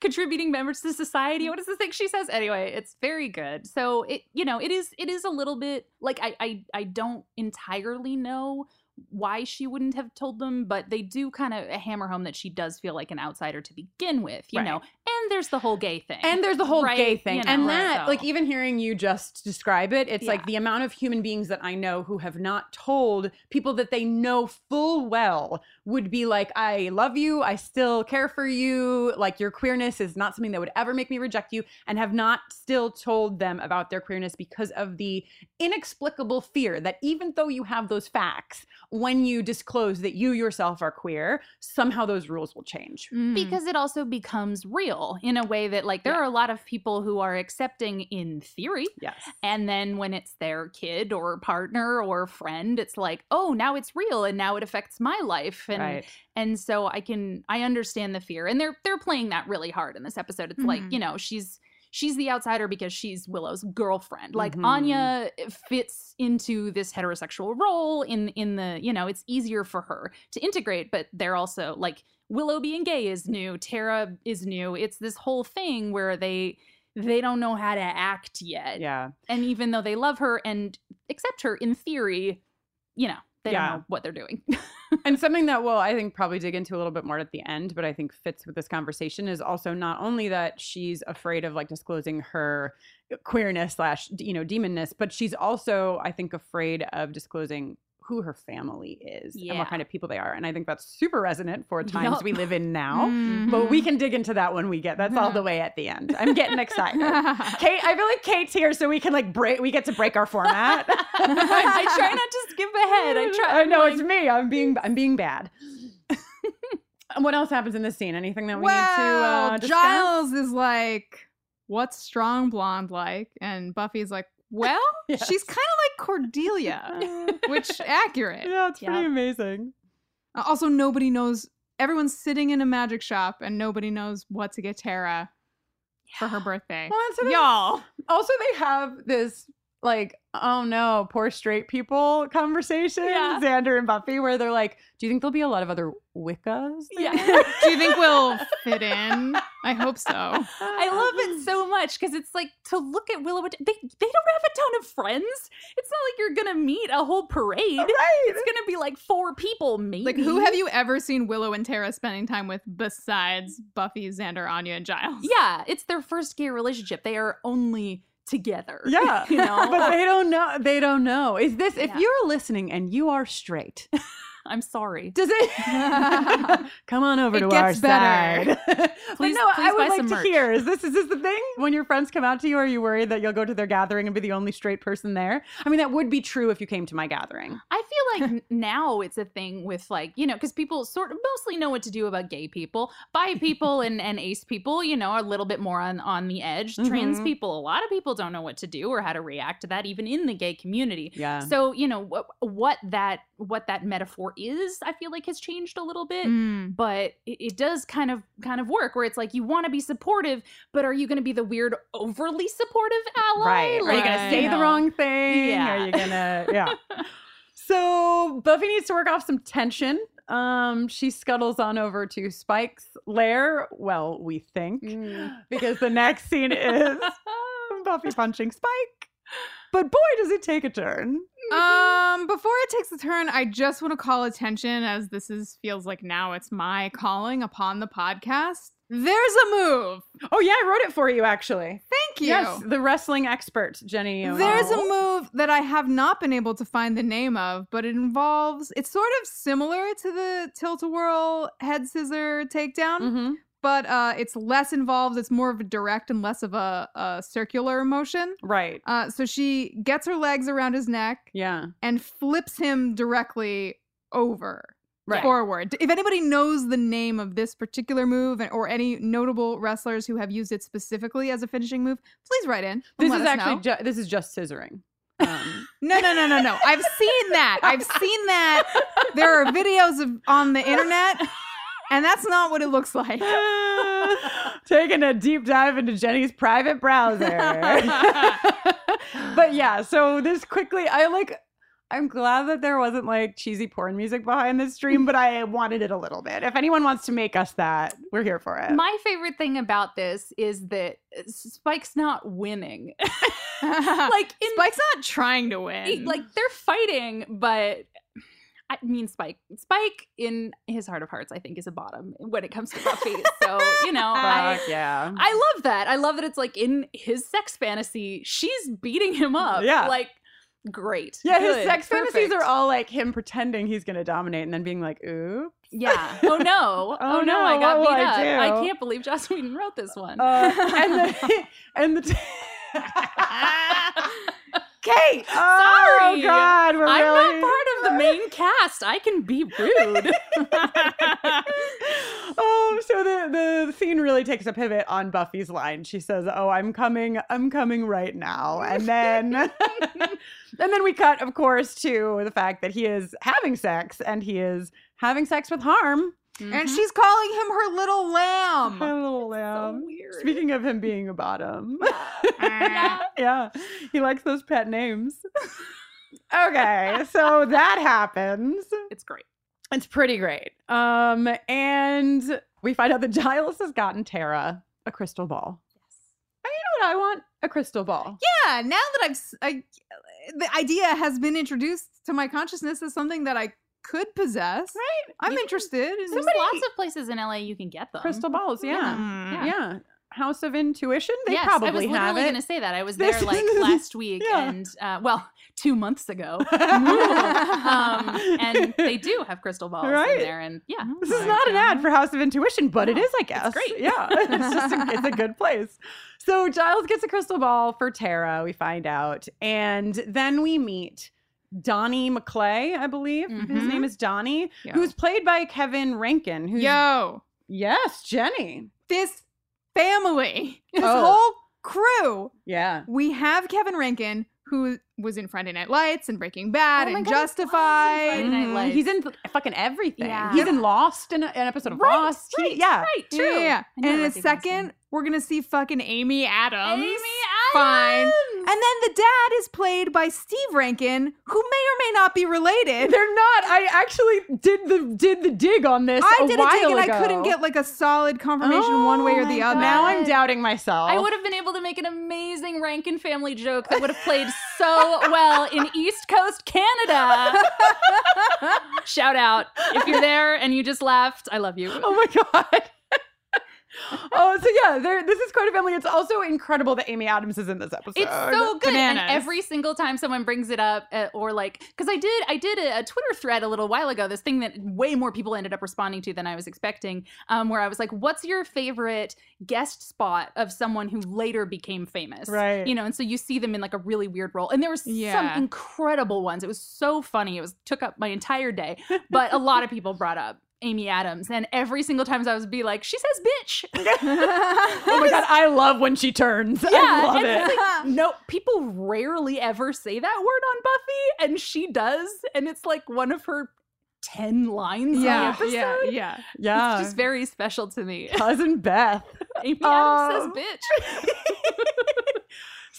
contributing members to society what is the thing she says anyway it's very good so it you know it is it is a little bit like i i, I don't entirely know why she wouldn't have told them but they do kind of hammer home that she does feel like an outsider to begin with you know Right. And there's the whole gay thing. And there's the whole Right, gay thing. you and know, that, so- like, even hearing you just describe it, it's like the amount of human beings that I know who have not told people that they know full well would be like, I love you. I still care for you. Like, your queerness is not something that would ever make me reject you, and have not still told them about their queerness because of the inexplicable fear that even though you have those facts, when you disclose that you yourself are queer, somehow those rules will change. Mm. because it also becomes real in a way that like there Yeah. are a lot of people who are accepting in theory Yes. And then when it's their kid or partner or friend, it's like, oh, now it's real and now it affects my life. And right. and so I can I understand the fear. And they're they're playing that really hard in this episode. It's like, Mhm. you know, she's she's the outsider because she's Willow's girlfriend. Like Mhm. Anya fits into this heterosexual role in in the, you know, it's easier for her to integrate, but they're also like Willow being gay is new, Tara is new. It's this whole thing where they they don't know how to act yet Yeah. and even though they love her and accept her in theory, you know, they Yeah. don't know what they're doing. and something that we'll, I think, probably dig into a little bit more at the end, but I think fits with this conversation is also not only that she's afraid of like disclosing her queerness slash, you know, demonness, but she's also, I think, afraid of disclosing who her family is and what kind of people they are. And I think that's super resonant for times Yup. we live in now. Mhm. But we can dig into that when we get that's all the way at the end. I'm getting excited. Kate, I feel like Kate's here so we can like break we get to break our format. I try not to skip ahead. I try. I know I'm it's me. I'm being I'm being bad. And what else happens in this scene? Anything that we well, need to uh, discuss? Giles is like, "What's strong blonde like?" And Buffy's like, "Well, Yes. she's kind of like Cordelia," which accurate. yeah, it's pretty Yep. amazing. Uh, Also, nobody knows. Everyone's sitting in a magic shop, and nobody knows what to get Tara for her birthday. Well, so they- Y'all, Also, they have this like, oh no, poor straight people conversation, Yeah. Xander and Buffy, where they're like, "Do you think there'll be a lot of other Wiccas?" Yeah. do you think we'll fit in? I hope so. I love it so much because it's like to look at Willow. They they don't have a ton of friends. It's not like you're gonna meet a whole parade. right. It's gonna be like four people, maybe. Like, who have you ever seen Willow and Tara spending time with besides Buffy, Xander, Anya, and Giles? Yeah, it's their first gay relationship. They are only together. Yeah, you know. but they don't know. They don't know. Is this if Yeah. you're listening and you are straight? I'm sorry. Does it come on over It to gets our better. side? but Please- no, I please would buy like to merch. hear. Is this is this the thing? When your friends come out to you, are you worried that you'll go to their gathering and be the only straight person there? I mean, that would be true if you came to my gathering. I feel like now it's a thing with like, you know, because people sort of mostly know what to do about gay people. Bi people and, and ace people, you know, are a little bit more on, on the edge. Trans Mhm. people, a lot of people don't know what to do or how to react to that, even in the gay community. Yeah. So, you know, what, what that what that metaphor is, I feel like has changed a little bit. Mm. But it, it does kind of kind of work where it's like you want to be supportive, but are you going to be the weird, overly supportive ally? Right. Are you gonna say you the know. wrong thing? Yeah. Are you gonna yeah. so Buffy needs to work off some tension. Um, she scuttles on over to Spike's lair. Well, we think. Because the next scene is Buffy punching Spike. But boy, does it take a turn. Um, before it takes a turn, I just want to call attention as this is feels like now it's my calling upon the podcast. There's a move. Oh yeah, I wrote it for you actually. Thank you. Yes, the wrestling expert, Jenny. There's a move that I have not been able to find the name of, but it involves it's sort of similar to the tilt a whirl head scissor takedown, Mhm. But uh it's less involved. It's more of a direct and less of a, a circular motion. Right. Uh so she gets her legs around his neck Yeah. and flips him directly over. Right. Forward. If anybody knows the name of this particular move and- or any notable wrestlers who have used it specifically as a finishing move, please write in. This is actually ju- this is just scissoring. Um, No, no, no, no, no. I've seen that. I've seen that. There are videos of on the internet, and that's not what it looks like. taking a deep dive into Jenny's private browser. but yeah, so this quickly, I like. I'm glad that there wasn't like cheesy porn music behind this stream, but I wanted it a little bit. If anyone wants to make us that, we're here for it. My favorite thing about this is that uh, Spike's not winning. like in Spike's not trying to win. like they're fighting, but I mean Spike. Spike in his heart of hearts, I think, is a bottom when it comes to Buffy. so, you know, I yeah. I love that. I love that it's like in his sex fantasy, she's beating him up. Yeah. Like great. Yeah, his Good. sex fantasies are all like him pretending he's gonna dominate and then being like, ooh. Yeah. Oh no. Oh, oh, no, I got beat up. do? I can't believe Joss Whedon wrote this one. Uh, and the and the Kate. Oh Sorry. God, we're I'm really... not part of the main cast. I can be rude. oh, so the the scene really takes a pivot on Buffy's line. She says, "Oh, I'm coming, I'm coming right now," and then and then we cut, of course, to the fact that he is having sex and he is having sex with harm. And she's calling him her little lamb. My little lamb. weird. Speaking of him being a bottom. Yeah. yeah, he likes those pet names. okay, so that happens. It's great. It's pretty great. Um, and we find out that Giles has gotten Tara a crystal ball. Yes. And you know what I want? A crystal ball. Yeah, now that I've s- I, the idea has been introduced to my consciousness as something that I could possess. Right? I'm You interested. in There's lots of places in LA you can get them. Crystal balls, yeah. Mm. Yeah. House of Intuition? They yes, probably I was literally going to say that. I was there like last week, yeah. and uh, well, two months ago, um, and they do have crystal balls Right. in there, and yeah, This is not an ad for House of Intuition, but it No, is, I guess. It's great. Yeah, it's just a, it's a good place. So Giles gets a crystal ball for Tara. We find out, and then we meet Donnie Maclay, I believe his Mhm. name is Donnie, Yeah. who's played by Kevin Rankin. Who's Yo, yes, Jenny. this family, this Oh. whole crew. Yeah, We have Kevin Rankin, who was in Friday Night Lights and Breaking Bad Oh and God, he was in Justified. He's in fucking everything. Yeah. He's in Lost, in a- an episode of Right, Lost. He- yeah, right, Yeah, true. yeah, yeah. I And in a second, him. we're gonna see fucking Amy Adams. Amy Adams. Fine. Adams! And then the dad is played by Steve Rankin, who may or may not be related. They're not. I actually did the did the dig on this. I a did a while dig and I couldn't get like a solid confirmation one way or Oh the other. God. Now I'm doubting myself. I would have been able to make an amazing Rankin family joke that would have played so well in East Coast Canada. Shout out if you're there and you just laughed. I love you. Oh my god. Oh, so yeah, there. This is quite a family. It's also incredible that Amy Adams is in this episode. It's so good, Bananas. and every single time someone brings it up, uh, or like, because I did, I did a, a Twitter thread a little while ago. This thing that way more people ended up responding to than I was expecting. Um, where I was like, "What's your favorite guest spot of someone who later became famous?" Right. You know, and so you see them in like a really weird role, and there was some incredible ones. It was so funny. It was took up my entire day, but a lot of people brought up. Amy Adams, and every single time I was be like, she says bitch. oh my god, I love when she turns. Yeah, I love and it. it's like, no, people rarely ever say that word on Buffy, and she does, and it's like one of her ten lines yeah, in the yeah, episode. yeah. yeah, It's just very special to me. cousin Beth. Amy Oh. Adams says oh. bitch.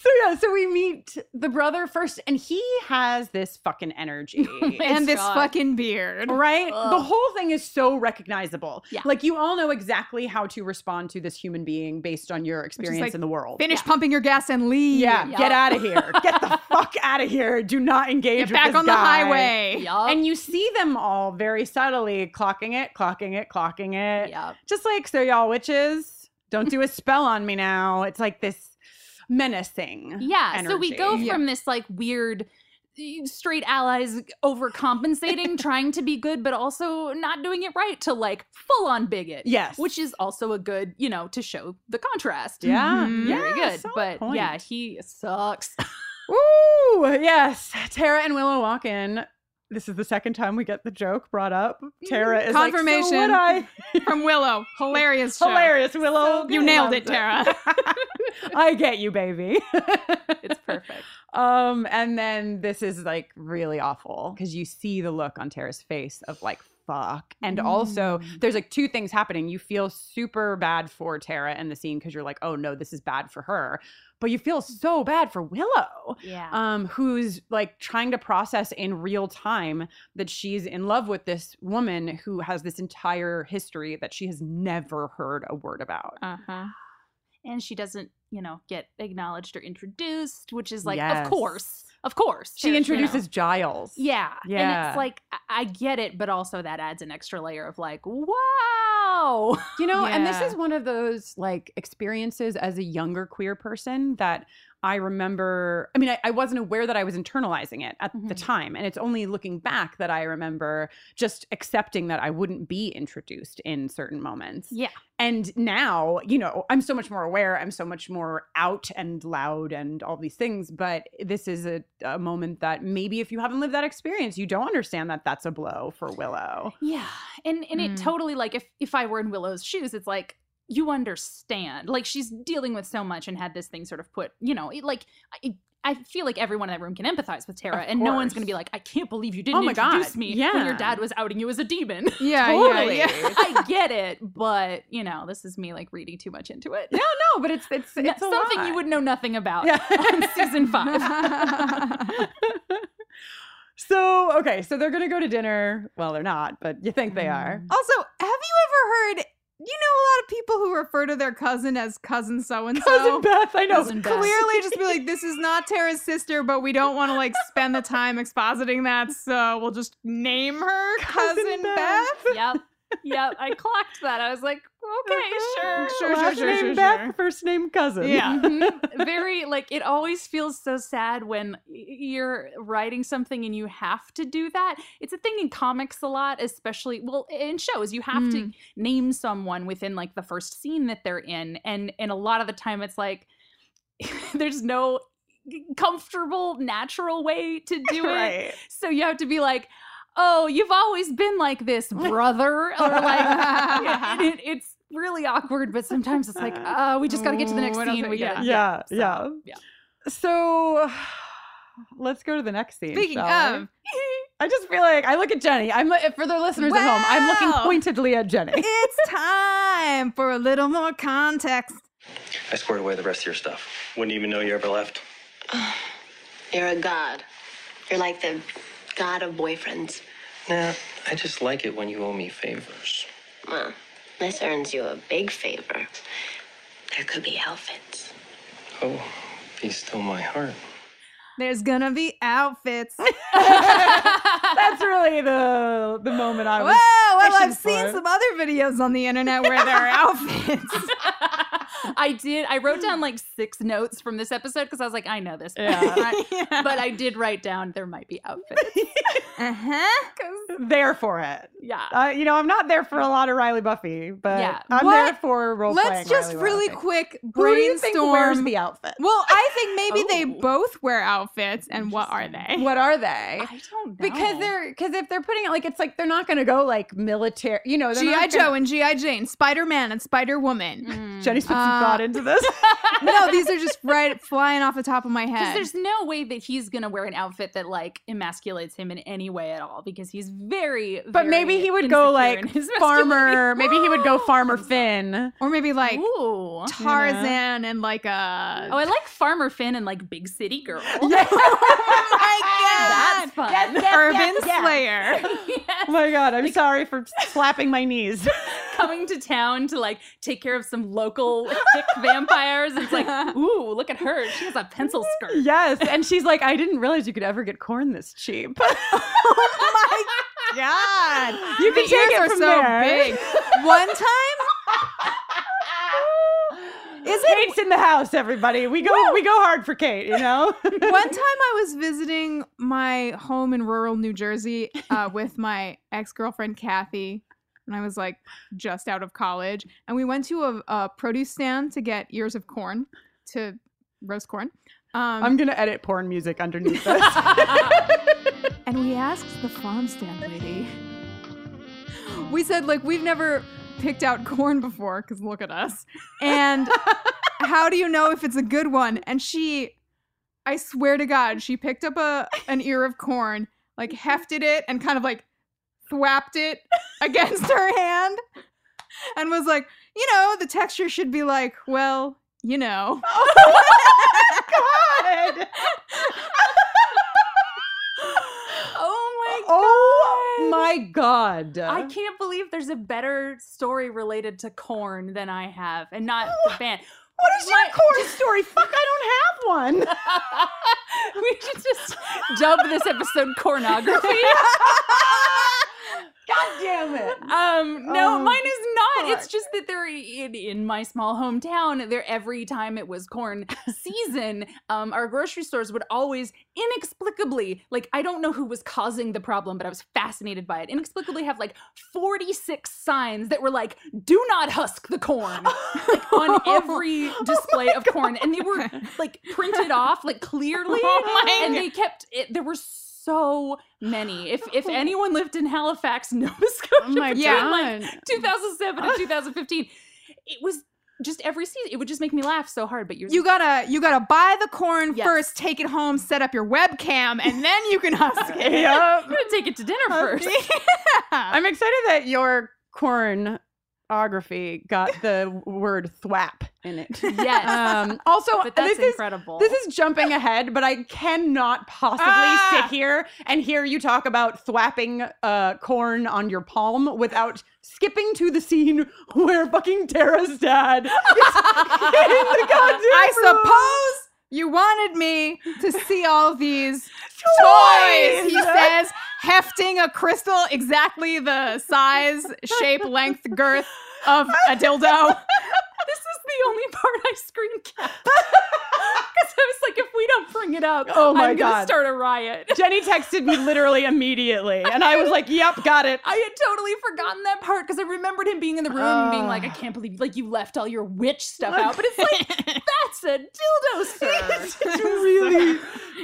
So yeah, so we meet the brother first, and he has this fucking energy. And this God. fucking beard. Right? The whole thing is so recognizable. Yeah. Like you all know exactly how to respond to this human being based on your experience like, in the world. Finish Yeah. pumping your gas and leave. yeah, Yeah. get out of here. Get the fuck out of here. Do not engage Get with back this on the highway. Yup. And you see them all very subtly clocking it, clocking it, clocking it. Yup. Just like, so y'all witches, don't do a spell on me now. It's like this menacing. Yeah. So we go energy. from this like weird straight allies overcompensating, trying to be good, but also not doing it right to like full on bigot. Yes. Which is also a good, you know, to show the contrast. yeah, Mhm. yeah, Very good. But point. yeah, he sucks. Ooh, yes. Tara and Willow walk in. This is the second time we get the joke brought up. Tara is Confirmation. Like, so would From Willow. Hilarious. Show. Hilarious, Willow. You nailed Loves it, Tara. I get you, baby. It's perfect. Um, and then this is like really awful because you see the look on Tara's face of like fuck. And also Mm. there's like two things happening. You feel super bad for Tara in the scene because you're like, oh no, this is bad for her. But you feel so bad for Willow. Yeah. Um, who's like trying to process in real time that she's in love with this woman who has this entire history that she has never heard a word about. Uh-huh. and she doesn't, you know, get acknowledged or introduced, which is like, Yes. of course, of course. She Tara- you know. introduces Giles. Yeah. And Yeah. it's like, I- I get it, but also that adds an extra layer of like, wow. You know, and this is one of those like experiences as a younger queer person that I remember. I mean, I, I wasn't aware that I was internalizing it at the Mhm. time. And it's only looking back that I remember just accepting that I wouldn't be introduced in certain moments. Yeah. And now, you know, I'm so much more aware. I'm so much more out and loud and all these things. But this is a, a moment that maybe if you haven't lived that experience, you don't understand that that's a blow for Willow. Yeah. And and Mm. it totally like if if I were in Willow's shoes, it's like you understand. Like she's dealing with so much and had this thing sort of put, you know, it, like I, I feel like everyone in that room can empathize with Tara, Of and no one's going to be like, "I can't believe you didn't Oh my God, introduce me when your dad was outing you as a demon." Yeah, Totally. yeah, yeah. I get it, but you know, this is me like reading too much into it. No, no, but it's it's it's a something lot. you would know nothing about Yeah. on season five. so okay, so they're gonna go to dinner. Well, they're not, but you think they are. Mm. Also, have you ever heard? You know, a lot of people who refer to their cousin as cousin so and so. Cousin so. Beth, I know. Cousin Beth. Clearly, just be like, this is not Tara's sister, but we don't want to like spend the time expositing that, so we'll just name her Cousin cousin, Beth. Beth. yep. Yep. I clocked that. I was like, okay, sure. sure, Last sure, name sure, Beck, sure. first name cousin. Yeah. Mhm. very like it always feels so sad when you're writing something and you have to do that it's a thing in comics a lot especially well in shows you have to name someone within like the first scene that they're in and and a lot of the time it's like there's no comfortable natural way to do it right. so you have to be like oh you've always been like this brother or like and it, it's really awkward but sometimes it's like uh we just got to get to the next Ooh, scene we we gotta, got? Yeah, so, yeah. yeah. So let's go to the next scene. Speaking of, I just feel like I look at Jenny. I'm for the listeners at home. I'm looking pointedly at Jenny. it's time for a little more context. I squared away the rest of your stuff. Wouldn't even know you ever left. You're a god. You're like the god of boyfriends. Nah, I just like it when you owe me favors. Well, this earns you a big favor. There could be outfits. Oh, be still my heart. There's gonna be outfits. That's really the the moment I Whoa! was. Well, fishing I've seen some other videos on the internet where there are outfits. I did. I wrote down like six notes from this episode because I was like, I know this, Yeah. Right? but I did write down there might be outfits. Uh huh. there for it. Yeah. Uh, you know, I'm not there for a lot of Riley Buffy, but Yeah. I'm What? there for role Let's just Riley really Buffy. quick Who do you think wears brainstorm. the outfit? Well, I think maybe they Oh. both wear outfits, and what are they? What are they? I don't know. Because they're because if they're putting it like it's like they're not going to go like military, you know. they're GI Joe gonna- and GI Jane, Spider Man and Spider Woman. Mm. Jenny's put some Uh, thought into this. no, these are just right flying off the top of my Because head. there's no way that he's gonna wear an outfit that like emasculates him in any way at all. Because he's very. But maybe he would go like his farmer. Maybe he would go farmer Finn. or maybe like Ooh. Tarzan and like a. Oh, I like Farmer Finn and like Big City Girl. Oh my god, That's god! fun. Urban Slayer. Yes. Oh my god, I'm sorry for slapping my knees. Coming to town to like take care of some local thick vampires. It's like, ooh, look at her. She has a pencil mm, skirt. yes, and she's like, I didn't realize you could ever get corn this cheap. oh my god! You can the take ears it are from so there. big. One time, Is Kate's in the house, everybody. We go we go hard for Kate, you know? one time I was visiting my home in rural New Jersey uh, with my ex girlfriend Kathy, and I was like just out of college, and we went to a, a produce stand to get ears of corn to roast corn. Um, I'm gonna edit porn music underneath this. and we asked the farm stand lady. We said like we've never picked out corn before because look at us, and how do you know if it's a good one? And she, I swear to God, she picked up a an ear of corn, like hefted it, and kind of like thwapped it against her hand, and was like, you know, the texture should be like, well, you know. Oh my God. Oh my Oh my god. I can't believe there's a better story related to corn than I have, and not the band. What is your corn story? Fuck, I don't have one. we should just dub this episode cornography. God damn it. Um, no, Oh, mine is not. It's just that they're in, in my small hometown. There, every time it was corn season, um, our grocery stores would always inexplicably, like, I don't know who was causing the problem, but I was fascinated by it. Inexplicably, have like forty six signs that were like, "Do not husk the corn," like, on every display of corn, and they were like printed off like clearly, and they kept it. There were so many. If if anyone lived in Halifax, Nova Scotia, Oh my between God. like 2007 and 2015, it was just every season. It would just make me laugh so hard. But yours, You gotta you gotta buy the corn Yes. first, take it home, set up your webcam, and then you can husk it. Yep. I'm gonna take it to dinner first. I'm excited that your cornography got the word thwap in it. Yes. Um, also, but that's this is incredible. this is jumping ahead, but I cannot possibly Ah! sit here and hear you talk about thwapping uh, corn on your palm without skipping to the scene where fucking Tara's dad is in the goddamn I room. suppose you wanted me to see all these toys. He says, hefting a crystal exactly the size, shape, length, girth of a dildo. This is the only part I screen cap. Because I was like, if we don't bring it up, Oh my I'm gonna God. start a riot. Jenny texted me literally immediately, and I was like, "Yep, got it." I had totally forgotten that part because I remembered him being in the room and being like, I Ah. can't believe like you left all your witch stuff out. But it's like that's a dildo, sir. it's really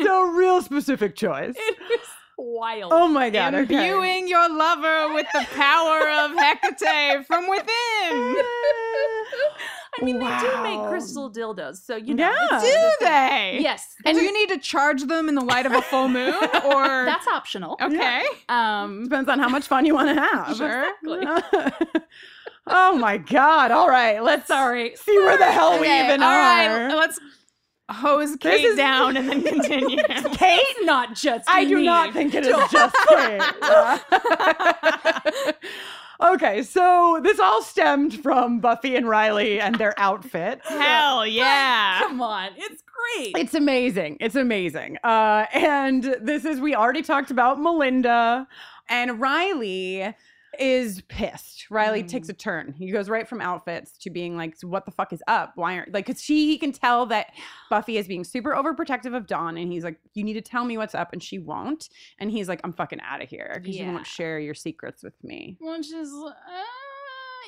a real specific choice. It was wild. Oh my god! Okay. Imbuing your lover with the power of Hecate from within. I mean, they do make crystal dildos, so you know. Yeah. Do it's a- they? Yes, And do you need to charge them in the light of a full moon, or that's optional. okay? Um, Depends on how much fun you want to have. Sure. Exactly. Oh my god! All right, let's sorry. see where the hell we even all are. right, let's hose Kate is- down and then continue. Kate, Not just I do not think it is just Kate. okay, so this all stemmed from Buffy and Riley and their outfits. Hell yeah! Come on, it's great. It's amazing. It's amazing. Uh, and this is, we already talked about Melinda, and Riley is pissed. Riley takes mm. a turn. He goes right from outfits to being like, what the fuck is up? Why aren't, like, cause she, he can tell that Buffy is being super overprotective of Dawn, and he's like, you need to tell me what's up, and she won't. And he's like, I'm fucking out of here because you won't share your secrets with me. Which is uh,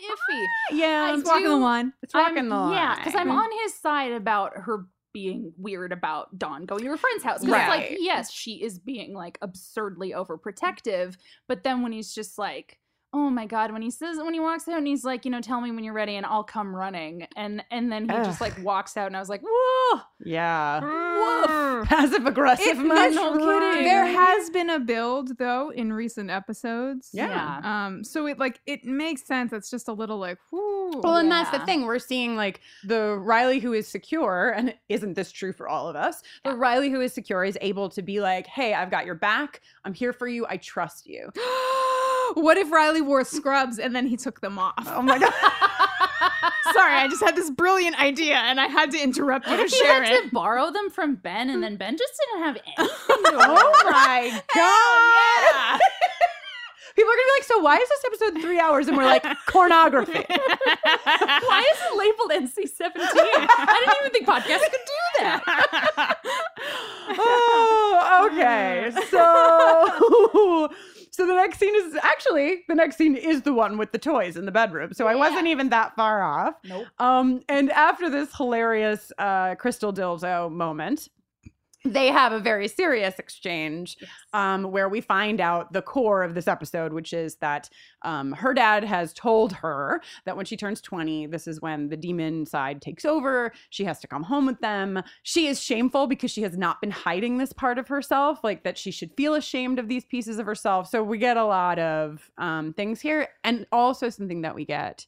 iffy. Ah, yeah, I It's walking the line. it's walking the line. Yeah, because I'm mm-hmm. on his side about her being weird about Dawn going to her friend's house. 'Cause it's Right. like, yes, she is being like absurdly overprotective, but then when he's just like, oh my god, when he says when he walks out and he's like, you know, tell me when you're ready and I'll come running, and and then he just like walks out and I was like, whoa, Yeah. Woof. Passive aggressive It- no kidding. There has been a build though in recent episodes. Yeah. Um. So it like it makes sense. It's just a little like, whoo. Well, and that's the thing. We're seeing like the Riley who is secure, and isn't this true for all of us? The Riley who is secure is able to be like, hey, I've got your back. I'm here for you. I trust you. what if Riley wore scrubs and then he took them off? Oh my God. Sorry, I just had this brilliant idea and I had to interrupt you to share had it. to borrow them from Ben and then Ben just didn't have anything to oh my God. People are going to be like, so why is this episode three hours? And we're like, pornography. Why is it labeled NC-17? I didn't even think podcasts could do that. oh, okay. So so the next scene is actually the next scene is the one with the toys in the bedroom. So I wasn't even that far off. Nope. Um, and after this hilarious uh crystal dildo moment, they have a very serious exchange um, where we find out the core of this episode, which is that um, her dad has told her that when she turns 20, this is when the demon side takes over. She has to come home with them. She is shameful because she has not been hiding this part of herself, like that she should feel ashamed of these pieces of herself. So we get a lot of um, things here. And also, something that we get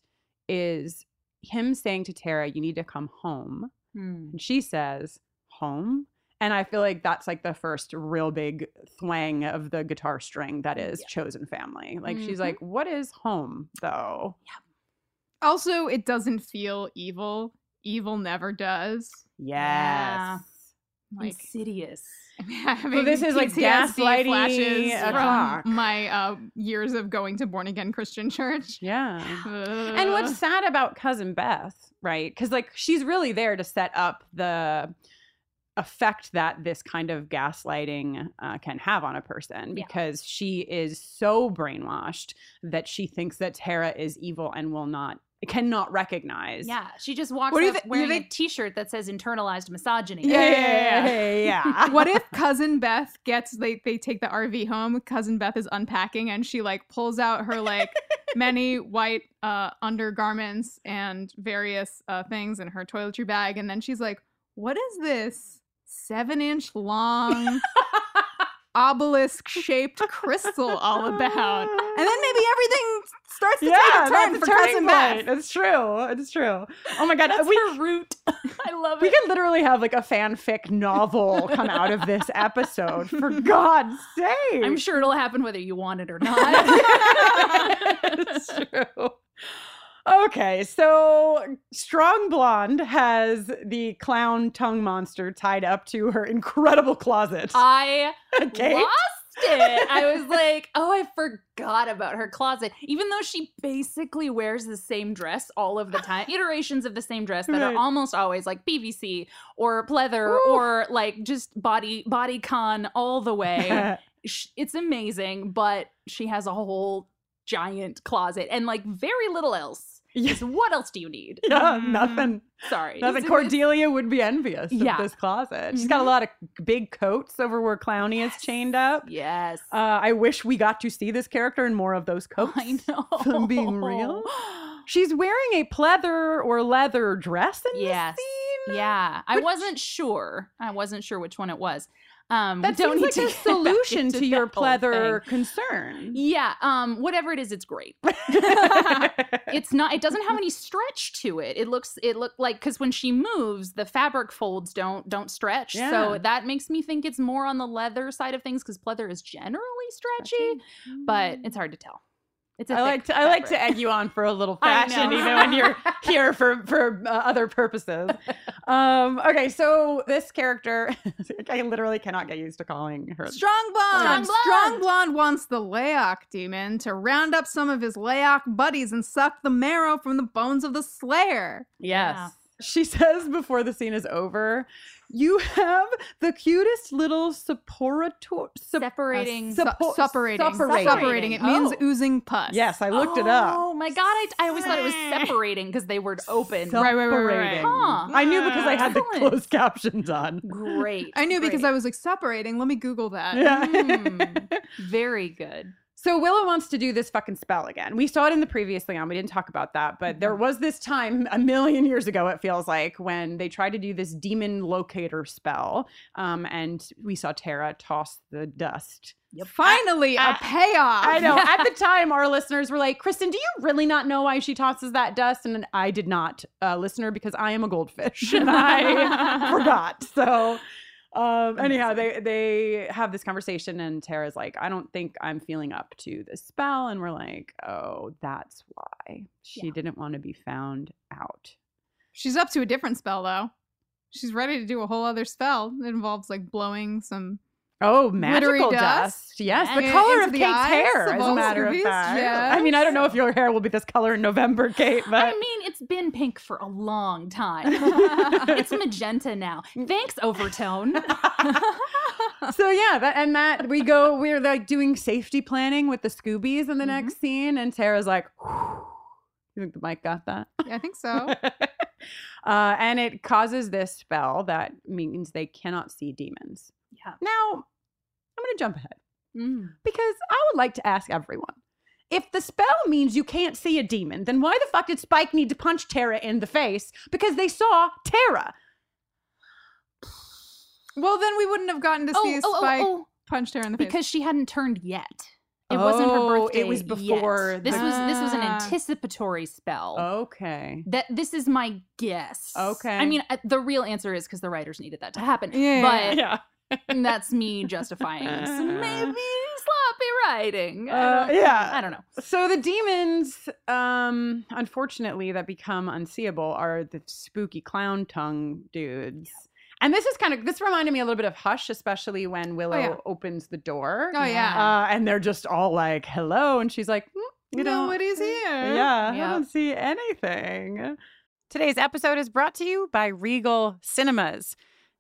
is him saying to Tara, You need to come home. Hmm. And she says, Home. And I feel like that's like the first real big thwang of the guitar string that is chosen family. Like she's Mhm. like, What is home though? Yeah. Also, it doesn't feel evil. Evil never does. Yes. Like Insidious. having this is, like, gaslighting flashes a from my uh, years of going to born again Christian church. Yeah. And what's sad about cousin Beth, right? Because like she's really there to set up the effect that this kind of gaslighting uh, can have on a person Yeah. because she is so brainwashed that she thinks that Tara is evil and will not cannot recognize. Yeah, she just walks What do you up thi- you wearing a think- T-shirt that says "internalized misogyny." Yeah, yeah, yeah, yeah. what if cousin Beth gets they they take the RV home? Cousin Beth is unpacking and she like pulls out her like many white uh undergarments and various uh things in her toiletry bag, and then she's like, "What is this seven inch long obelisk shaped crystal all about?" And then maybe everything starts to yeah, take a turn for cousin Beth. It's true. It's true. Oh my god, That's we her root. I love it. we could literally have like a fanfic novel come out of this episode. For God's sake, I'm sure it'll happen whether you want it or not. it's true. Okay, so Strong Blonde has the clown tongue monster tied up to her incredible closet. I lost it. I was like, oh, I forgot about her closet. Even though she basically wears the same dress all of the time, iterations of the same dress that Right. are almost always like PVC or pleather or like just body body con all the way. It's amazing, but she has a whole giant closet and like very little else. Yeah. Is what else do you need? yeah, Mhm. nothing. Sorry. Nothing. It's- Cordelia would be envious Yeah. of this closet. She's got a Mhm. lot of big coats over where Clowny is chained up. Yes. Uh, I wish we got to see this character in more of those coats. I know. I'm being real. She's wearing a pleather or leather dress in Yes. this scene. Yeah, I Which- wasn't sure. I wasn't sure which one it was. Um, That don't seems like a solution to your pleather concern. Yeah, um, whatever it is, it's great. it's not. It doesn't have any stretch to it. It looks. It looked like because when she moves, the fabric folds don't don't stretch. Yeah. So that makes me think it's more on the leather side of things because pleather is generally stretchy, but it's hard to tell. It's. I I like to I like to egg you on for a little fashion, even when you're here for for uh, other purposes. Um, okay, so this character, I literally cannot get used to calling her. Strong blonde. Strong Strong blonde. blonde wants the Lei-ach demon to round up some of his Lei-ach buddies and suck the marrow from the bones of the Slayer. Yes. Yeah. She says before the scene is over, you have the cutest little separator. sup- separating. uh, Suppo- separating. separating. Separating. It means Oh. oozing pus. Yes, I looked it up. Oh my god! I, I always thought it was separating because they were open. Right, right, right, right, right. Separating. Huh. I knew because I had the closed captions on. Great. I knew because. I was like separating. Let me Google that. Yeah. Mm, very good. So Willow wants to do this fucking spell again. We saw it in the previous Leon. We didn't talk about that, but there was this time a million years ago. It feels like when they tried to do this demon locator spell, um, and we saw Tara toss the dust. Finally, a I- payoff. I know. At the time, our listeners were like, "Kristin, do you really not know why she tosses that dust?" And I did not, uh, listener, because I am a goldfish and I forgot. So. Um, anyhow, they they have this conversation, and Tara's like, "I don't think I'm feeling up to the spell," and we're like, "Oh, that's why she Yeah. didn't want to be found out." She's up to a different spell though. She's ready to do a whole other spell that involves like blowing some. Oh, magical dust? dust! Yes, the color of the Kate's hair, of as a matter of fact. I mean, I don't know if your hair will be this color in November, Kate, but I mean, it's been pink for a long time. it's magenta now. Thanks, Overtone. so yeah, that, and that we go. We're like doing safety planning with the Scoobies in the next scene, and Tara's like, "You think the mic got that?" Yeah, I think so. uh, and it causes this spell that means they cannot see demons. Yeah. Now, I'm going to jump ahead Mm. because I would like to ask everyone. If the spell means you can't see a demon, then why the fuck did Spike need to punch Tara in the face? Because they saw Tara. well, then we wouldn't have gotten to Oh, see oh, oh, Spike oh, punch her in the face. because she hadn't turned yet. It wasn't her Oh, birthday. it was yet. before This the- was this was an Ah. anticipatory spell. Okay. That this is my guess. Okay. I mean, uh, the real answer is because the writers needed that to happen. Yeah, But Yeah. That's me justifying some maybe sloppy writing. Uh, yeah. I don't know. So the demons, um, unfortunately, that become unseeable are the spooky clown tongue dudes. And this is kind of this reminded me a little bit of Hush, especially when Willow yeah. opens the door. oh yeah, Uh, and they're just all like, "Hello," and she's like, "Hmm, "You know, nobody's here. yeah, I don't see anything." Today's episode is brought to you by Regal Cinemas.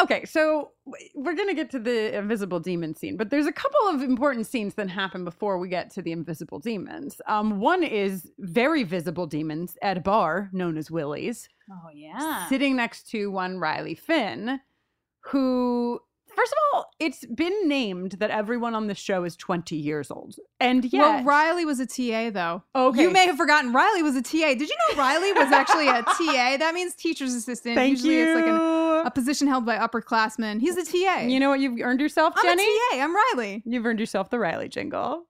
Okay, so we're going to get to the invisible demon scene, but there's a couple of important scenes that happen before we get to the invisible demons. Um, one is very visible demons at a bar known as Willie's, Oh yeah. sitting next to one Riley Finn, who, first of all, it's been named that everyone on the show is 20 years old. And yet, Well, Riley was a TA though. Okay. You may have forgotten Riley was a TA. Did you know Riley was actually a TA? That means teacher's assistant. Thank Usually it's like an, a position held by upperclassmen. He's a TA. you know what you've earned yourself, I'm Jenny? a TA. I'm Riley. You've earned yourself the Riley jingle.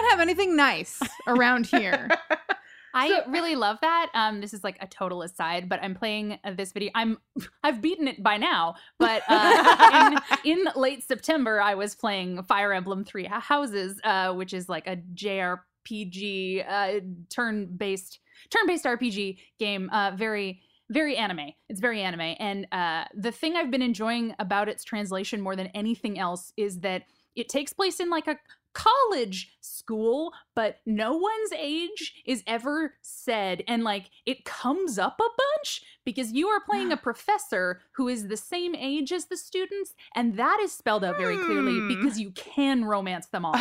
Can't have anything nice around here. I really love that. Um, this is like a total aside, but I'm playing uh, this video. I'm I've beaten it by now, but uh, in, in late September, I was playing Fire Emblem Three Houses, uh, which is like a JRPG uh, turn-based turn-based RPG game. Uh, very very anime. It's very anime, and uh, the thing I've been enjoying about its translation more than anything else is that it takes place in like a college school, but no one's age is ever said. And like it comes up a bunch because you are playing a professor who is the same age as the students. And that is spelled out very clearly Hmm. because you can romance them all.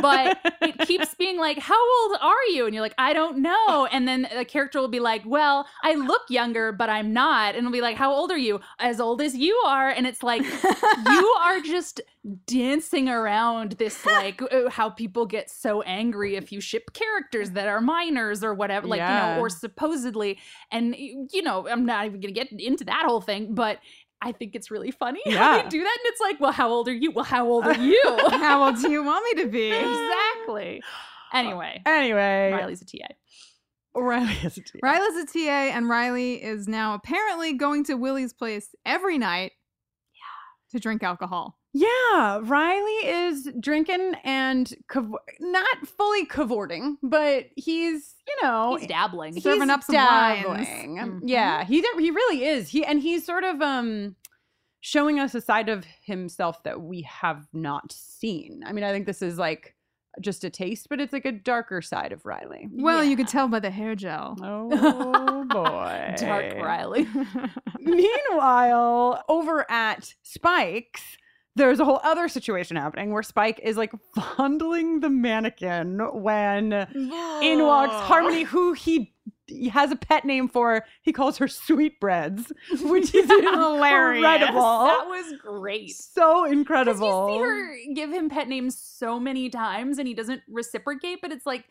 but it keeps being like, How old are you? And you're like, I don't know. And then the character will be like, Well, I look younger, but I'm not. And it'll be like, How old are you? As old as you are. And it's like, you are just dancing around this like uh, how people get so angry if you ship characters that are minors or whatever like you know or supposedly and you know i'm not even gonna get into that whole thing but i think it's really funny how Yeah. they do that and it's like well how old are you well how old are you How old do you want me to be? exactly anyway uh, Anyway, riley's a ta Riley is a TA. Riley's a TA, and Riley is now apparently going to Willie's place every night. yeah. To drink alcohol. Yeah, Riley is drinking and cav- not fully cavorting, but he's, you know, he's dabbling Serving up some dabbling. Mhm. Yeah, he he really is. He and he's sort of um showing us a side of himself that we have not seen. I mean, I think this is like just a taste, but it's like a darker side of Riley. Well, you could tell by the hair gel. Oh boy. dark riley Meanwhile, over at Spike's, there's a whole other situation happening where Spike is like fondling the mannequin when in walks Harmony, who he he has a pet name for. He calls her Sweetbreads, which is Hilarious. incredible. that was great so incredible. you see her give him pet names so many times and he doesn't reciprocate, but it's like,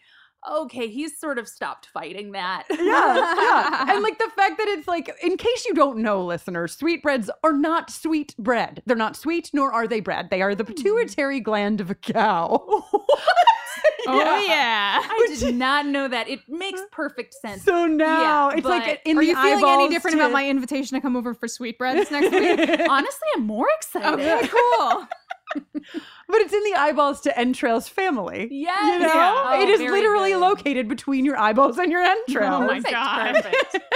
okay, he's sort of stopped fighting that. yeah, yeah. And like the fact that it's like, in case you don't know, listeners, sweetbreads are not sweet bread. They're not sweet, nor are they bread. They are the hmm. pituitary gland of a cow. Oh yeah, I did not know that. It makes perfect sense. So now Yeah, it's like in Are the you feeling any different to- about my invitation to come over for sweetbreads next week? Honestly, I'm more excited. Okay, cool. But it's in the eyeballs to entrails family. Yes. You know? Yeah. it Oh, is very literally good. located between your eyeballs and your entrails. Oh my Perfect, God. perfect.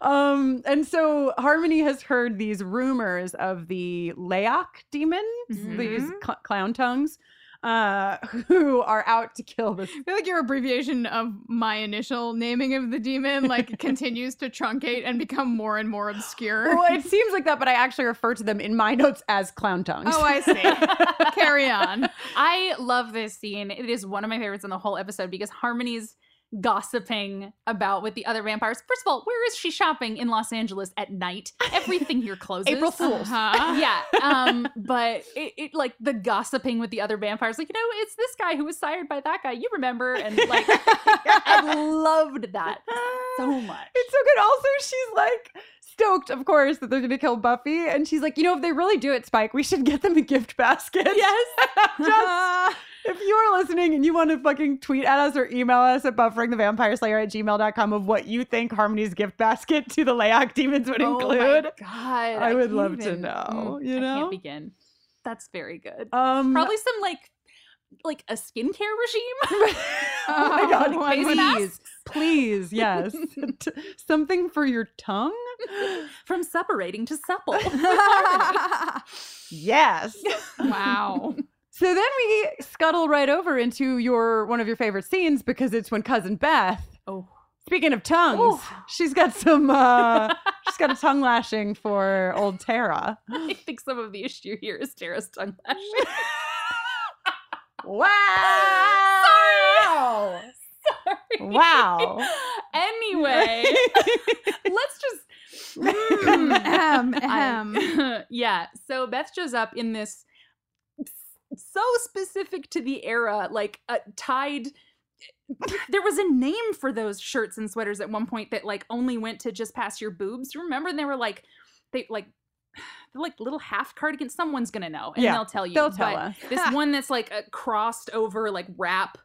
Um, and so Harmony has heard these rumors of the Lei-ach demons, these Mhm. cl- clown tongues, uh, who are out to kill this. I feel like your abbreviation of my initial naming of the demon like continues to truncate and become more and more obscure. Well, it seems like that, but I actually refer to them in my notes as clown tongues. Oh, I see. Carry on. I love this scene. It is one of my favorites in the whole episode because Harmony's gossiping about with the other vampires. First of all, where is she shopping in Los Angeles at night? Everything here closes. April Fools. Uh-huh. yeah. Um, but it, it like the gossiping with the other vampires, like, you know, it's this guy who was sired by that guy. You remember? And like I loved that so much. It's so good. Also, she's like stoked, of course, that they're going to kill Buffy. And she's like, you know, if they really do it, Spike, we should get them a gift basket. Yes. Just if you are listening and you want to fucking tweet at us or email us at bufferingthevampireslayer at gmail.com of what you think Harmony's gift basket to the Lei-ach demons would Oh include. my God. I would can't love to know, Mm, you I know? can't begin. That's very good. Um, Probably some like like a skincare regime. oh my God, Oh, would- please, please, yes. Something for your tongue? From separating to supple. Yes. wow. So then we scuttle right over into your one of your favorite scenes because it's when cousin Beth. Oh. Speaking of tongues, she's got some uh she's got a tongue lashing for old Tara. I think some of the issue here is Tara's tongue lashing. Wow. Sorry. Wow. anyway, let's just Mm, I- yeah. So Beth shows up in this so specific to the era, like a tied. There was a name for those shirts and sweaters at one point that like only went to just past your boobs. Remember? And they were like, they like. They're like little half cardigans. Someone's gonna know, and Yeah, they'll tell you. they'll tell us. this one that's like a crossed over, like wrap,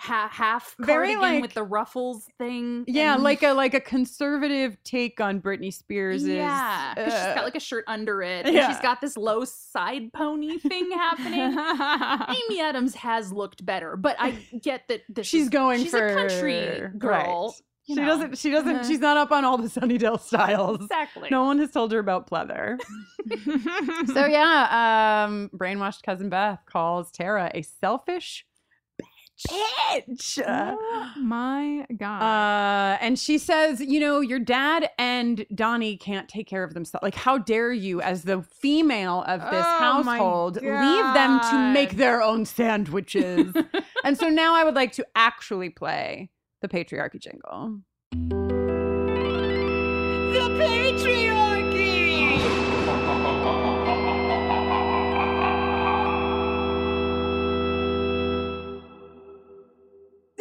ha- half Very, like- with the ruffles thing. Yeah, and- like a like a conservative take on Britney Spears. yeah, she's uh, she's got like a shirt under it. And yeah. she's got this low side pony thing happening. Amy Adams has looked better, but I get that this she's is- going she's for a country girl. Right. you She know. doesn't. She doesn't. Uh-huh. She's not up on all the Sunnydale styles. Exactly. No one has told her about pleather. so yeah, um, brainwashed cousin Beth calls Tara a selfish bitch. Oh my god. Uh, and she says, you know, your dad and Donnie can't take care of themselves. Like, how dare you, as the female of this Oh household, leave them to make their own sandwiches? and so now I would like to actually play the patriarchy jingle.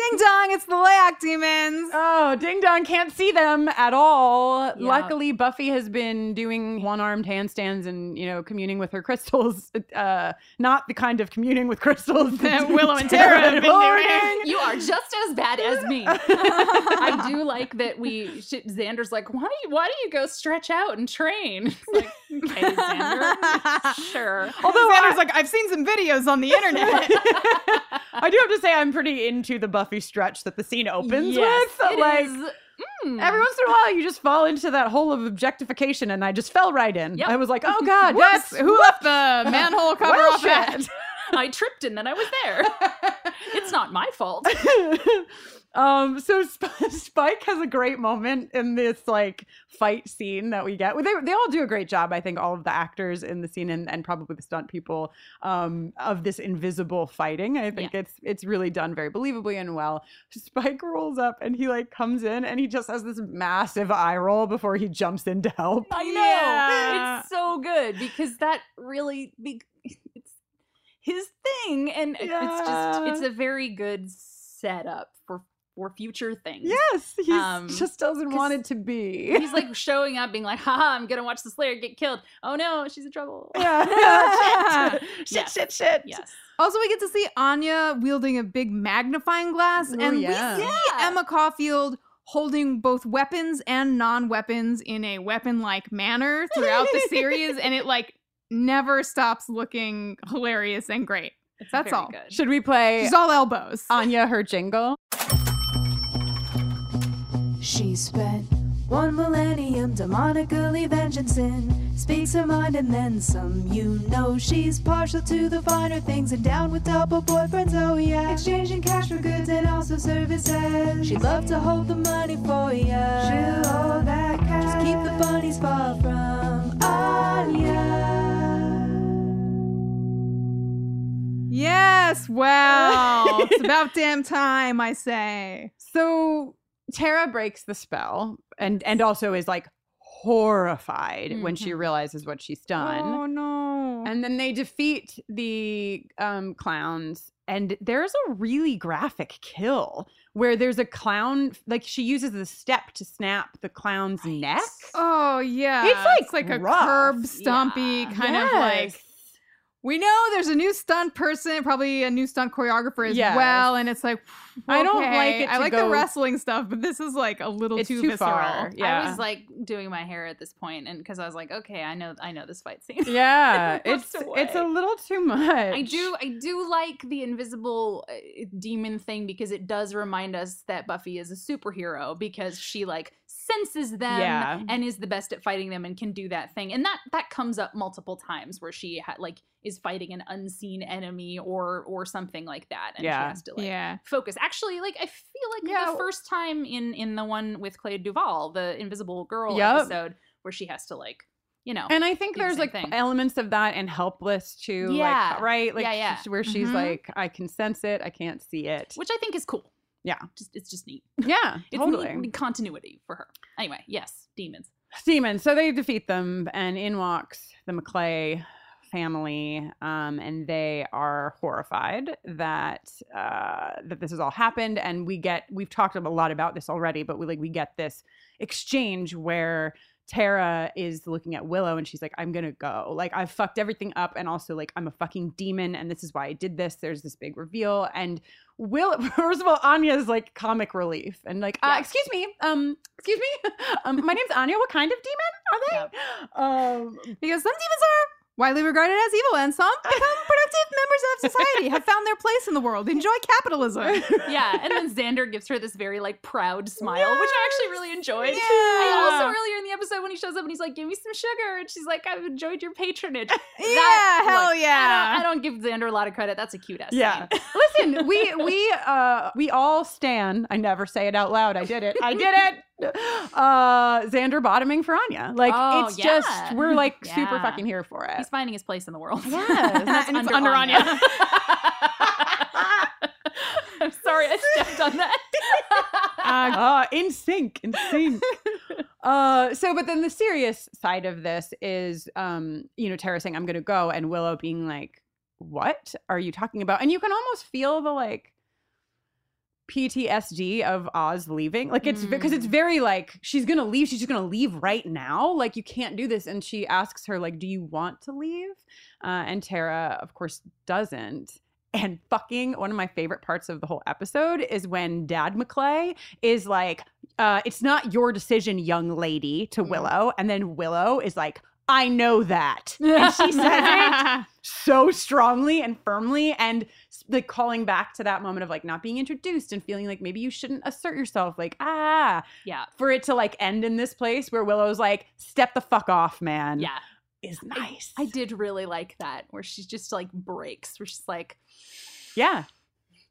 Ding dong, it's the Lei-ach demons. Oh, Ding Dong can't see them at all. Yeah. Luckily, Buffy has been doing one-armed handstands and you know communing with her crystals. Uh, not the kind of communing with crystals That Willow and Tara have been doing. You are just as bad as me. I do like that we. sh- Xander's like, why do you? Why do you go stretch out and train? It's like, okay, Xander, sure. Although Xander's like, I've seen some videos on the internet. I do have to say I'm pretty into the Buffy stretch that the scene opens Yes, with. it like is. Mm. every once in a while, you just fall into that hole of objectification, and I just fell right in. Yep. I was like, oh god, that's who left the manhole cover well, off. I tripped and then I was there. it's not my fault. Um so Sp- spike has a great moment in this like fight scene that we get. They, they all do a great job i think all of the actors in the scene and, and probably the stunt people um of this invisible fighting. I think it's it's really done very believably and well. Spike rolls up and he like comes in and he just has this massive eye roll before he jumps in to help. I know. Yeah. It's so good because that really be- it's his thing and it's just it's a very good setup for for future things. Yes, he Um, just doesn't want it to be. He's like showing up, being like, haha, I'm gonna watch the Slayer get killed. Oh no, she's in trouble. Yeah. shit, Yes. shit, shit. Yes. Also, we get to see Anya wielding a big magnifying glass, Oh, and yeah. we see Emma Caulfield holding both weapons and non-weapons in a weapon-like manner throughout the series, and it like never stops looking hilarious and great. That's all. good. Should we play She's all elbows. Anya her jingle? She spent one millennium demonically vengeancing. Speaks her mind and then some. You know she's partial to the finer things and down with double boyfriends. Oh yeah, exchanging cash for goods and also services. She'd love to hold the money for ya. She'll hold that cash. Just keep the bunnies far from Anya. Yes, well, it's about damn time, I say. So Tara breaks the spell and and also is like horrified when she realizes what she's done. Oh no. And then they defeat the um, clowns, and there's a really graphic kill where there's a clown, like she uses the step to snap the clown's neck. Oh yeah. It's like like rough. a curb stompy kind of like Yes. We know there's a new stunt person, probably a new stunt choreographer as Yes. well, and it's like I don't like it I like go- the wrestling stuff, but this is like a little It's too, too visceral. far. Yeah. I was like doing my hair at this point, and because I was like, okay, I know, I know this fight scene. Yeah, it's looked it's a little too much. I do I do like the invisible uh, demon thing because it does remind us that Buffy is a superhero because she like senses them Yeah. and is the best at fighting them and can do that thing. And that that comes up multiple times where she ha- like is fighting an unseen enemy or or something like that and Yeah. she has to like Yeah. focus. Actually, like I feel like Yeah. the first time in in the one with Clay Duval, the invisible girl Yep. episode where she has to like, you know, And I think there's like thing. elements of that and Helpless too. Yeah. Like, right? Like Yeah, yeah. where she's Mhm. like, I can sense it, I can't see it. which I think is cool. Yeah. Just it's just neat. Yeah, It's totally. neat continuity for her. Anyway, yes, demons. Demons. So they defeat them, and in walks the Maclay family, um, and they are horrified that uh, that this has all happened. And we get we've talked a lot about this already, but we like we get this exchange where Tara is looking at Willow and she's like, I'm gonna go. Like, I've fucked everything up, and also like I'm a fucking demon, and this is why I did this. There's this big reveal, and Will first of all, Anya's like comic relief and like, uh, excuse me, um, excuse me, um, my name's Anya. What kind of demon are they? Um, Because some demons are widely regarded as evil, and some become productive members of society, have found their place in the world, enjoy capitalism. yeah, and then Xander gives her this very like proud smile, which I actually really enjoyed. Yeah. I also earlier in the episode when he shows up and he's like, "Give me some sugar," and she's like, "I've enjoyed your patronage." Yeah, hell yeah. I don't, I don't give Xander a lot of credit. That's a cute ass. Yeah. Listen, we we uh we all stand. I never say it out loud. I did it. I did it. Uh Xander bottoming for Anya. Like Oh, it's yeah. just we're like super fucking here for it. He's finding his place in the world. Yeah, and it's under Anya. I'm sorry, I stepped on that. uh, in sync, in sync. uh, so, but then the serious side of this is, um, you know, Tara saying, "I'm going to go," and Willow being like, "What are you talking about?" And you can almost feel the like PTSD of Oz leaving. Like it's because it's very like she's gonna leave. She's just gonna leave right now. Like you can't do this. And she asks her like, "Do you want to leave?" Uh, and Tara, of course, doesn't. And fucking one of my favorite parts of the whole episode is when Dad Maclay is like, uh, "It's not your decision, young lady," to Willow, and then Willow is like. I know that. And she says it so strongly and firmly and like calling back to that moment of like not being introduced and feeling like maybe you shouldn't assert yourself like ah. Yeah. For it to like end in this place where willow's like step the fuck off man. Yeah. is nice. I did really like that where she's just like breaks, where she's like, yeah.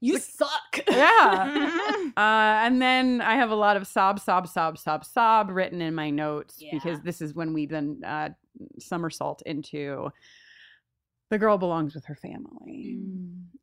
"You suck." yeah. Uh, and then i have a lot of sob sob sob sob sob written in my notes because this is when we then uh, somersault into the girl belongs with her family.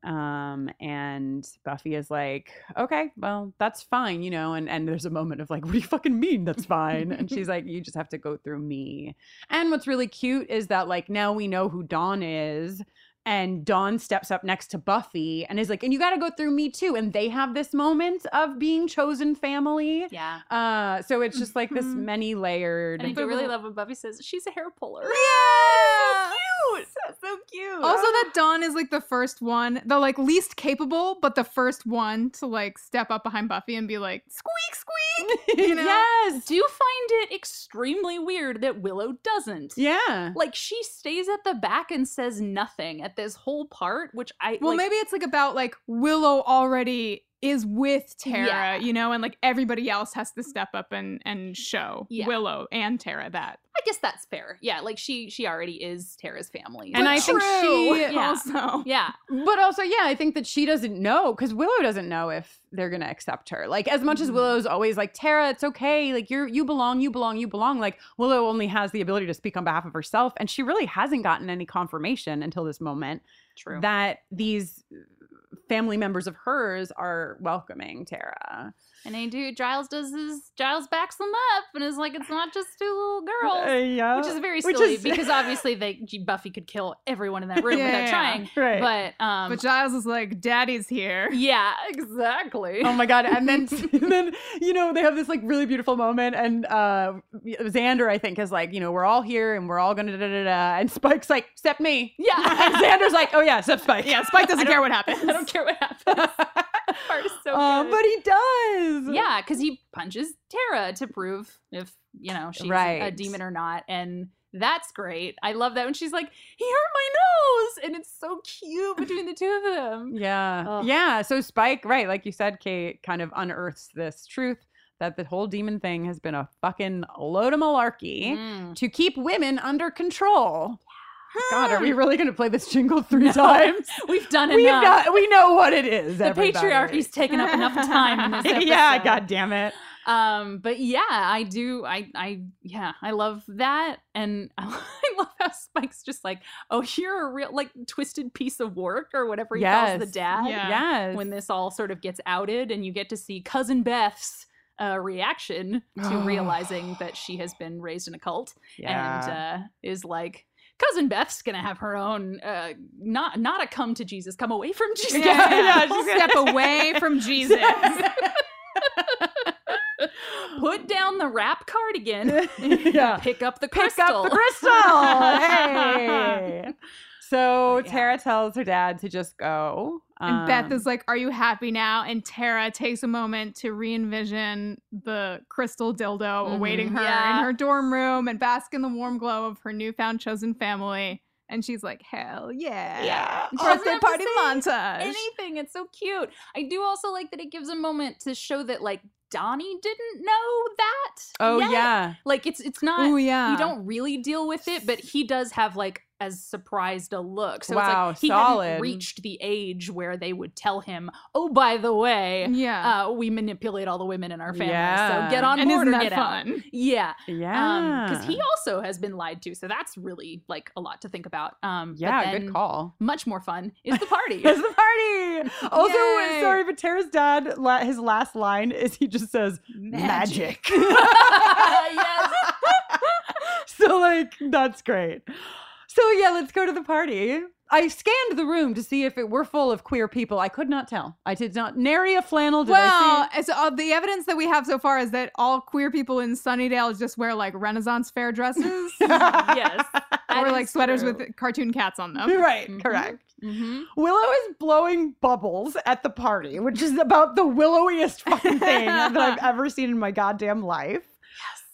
Um and buffy is like okay well that's fine you know and and there's a moment of like what do you fucking mean that's fine? And she's like you just have to go through me. And what's really cute is that like now we know who dawn is and Dawn steps up next to Buffy and is like, and you got to go through me too. And they have this moment of being chosen family. Yeah. Uh, so it's just like this many layered. And I do really love when Buffy says she's a hair puller. Yeah. Cute. So, so cute. Also, that ah. Dawn is like the first one, the like least capable, but the first one to like step up behind Buffy and be like, squeak, squeak. You know? yes. do find it extremely weird that Willow doesn't. Yeah. Like she stays at the back and says nothing at this whole part, which I Well, like, maybe it's like about like Willow already is with Tara, Yeah. you know, and like everybody else has to step up and and show Yeah. Willow and Tara that. I guess that's fair. Yeah, like she she already is Tara's family. And I think she yeah. also. Yeah. But also, yeah, I think that she doesn't know because Willow doesn't know if they're gonna accept her. Like as much as mm-hmm. Willow's always like Tara, it's okay. Like you're you belong, you belong, you belong. Like Willow only has the ability to speak on behalf of herself, and she really hasn't gotten any confirmation until this moment True. that these family members of hers are welcoming Tara. And they do. Giles does his. Giles backs them up and is like, it's not just two little girls, Uh, yeah. which is very Which silly is- because obviously they Buffy could kill everyone in that room Yeah, without yeah, trying. Right. But um, But Giles is like, Daddy's here. yeah, exactly. Oh my god! And then, and then you know they have this like really beautiful moment, and uh Xander I think is like, you know, we're all here and we're all gonna da da da, da. and Spike's like, except me. Yeah. and Xander's like, oh yeah, except Spike. Yeah, Spike doesn't care what happens. I don't care what happens. That part is so Um, good. but he does. Yeah, because he punches Tara to prove if you know she's a demon or not, and that's great. I love that when she's like, "He hurt my nose," and it's so cute between the two of them. Yeah. Ugh. Yeah. So Spike, right, like you said, Kate, kind of unearths this truth that the whole demon thing has been a fucking load of malarkey Mm. to keep women under control. God, are we really going to play this jingle three times? We've done We've enough. got, we know what it is. the everybody. patriarchy's taken up enough time in this episode. yeah, god damn it. Um, but yeah, I do. I, I, yeah, I love that, and I love how Spike's just like, "Oh, you're a real like twisted piece of work," or whatever he calls the Yes. dad. Yeah. Yes. When this all sort of gets outed, and you get to see cousin Beth's uh, reaction to realizing that she has been raised in a cult, and uh, is like. Cousin Beth's gonna have her own, uh, not not a come to Jesus, come away from Jesus. Yeah, yeah, yeah. Step away from Jesus. Put down the wrap cardigan. yeah. Pick up the crystal. Pick up the crystal. hey. So Tara tells her dad to just go. And Beth Um, is like, Are you happy now? And Tara takes a moment to re envision the crystal dildo awaiting her Yeah. in her dorm room and bask in the warm glow of her newfound chosen family. And she's like, Hell yeah. Yeah. Birthday have to party montage. Anything. It's so cute. I do also like that it gives a moment to show that like Donnie didn't know that. Oh yet. yeah. Like it's it's not Oh, yeah. you don't really deal with it, but he does have like as surprised a look. So Wow, it's like he solid. hadn't reached the age where they would tell him, "Oh, by the way, Yeah. uh, we manipulate all the women in our family, Yeah. so get on And board isn't or that get out." Yeah, Yeah. because he also has been lied to, so that's really like a lot to think about. Um, but yeah, then good call. Much more fun is the party. It's the party. Also, Yay. sorry, but Tara's dad, la- his last line is he just says magic. yes. so like that's great. So yeah, let's go to the party. I scanned the room to see if it were full of queer people. I could not tell. I did not nary a flannel. Did well, I see? it's, uh, the evidence that we have so far is that all queer people in Sunnydale just wear like Renaissance fair dresses yes, or like sweaters with cartoon cats on them. right, Mhm. correct. hmm Willow is blowing bubbles at the party, which is about the willowiest fucking thing that I've ever seen in my goddamn life.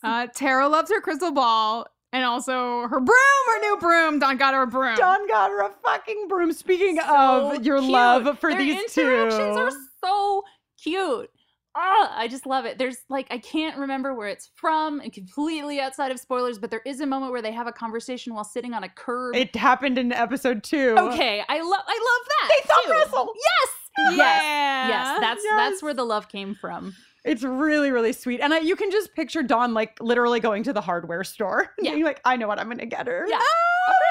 Uh, Tara loves her crystal ball and also her broom, her new broom. Dawn got her a broom. Dawn got her a fucking broom. Speaking So of your cute. love for Their these interactions two, are so cute. Ah, I just love it. There's like I can't remember where it's from, and completely outside of spoilers, but there is a moment where they have a conversation while sitting on a curb. it happened in episode two. okay, I love I love that. They thumb Russell. Yes, yes, Yeah. yes. That's Yes. that's where the love came from. It's really, really sweet. And I, you can just picture Dawn like literally going to the hardware store and Yeah. being like, I know what I'm going to get her. Yeah. Ah! So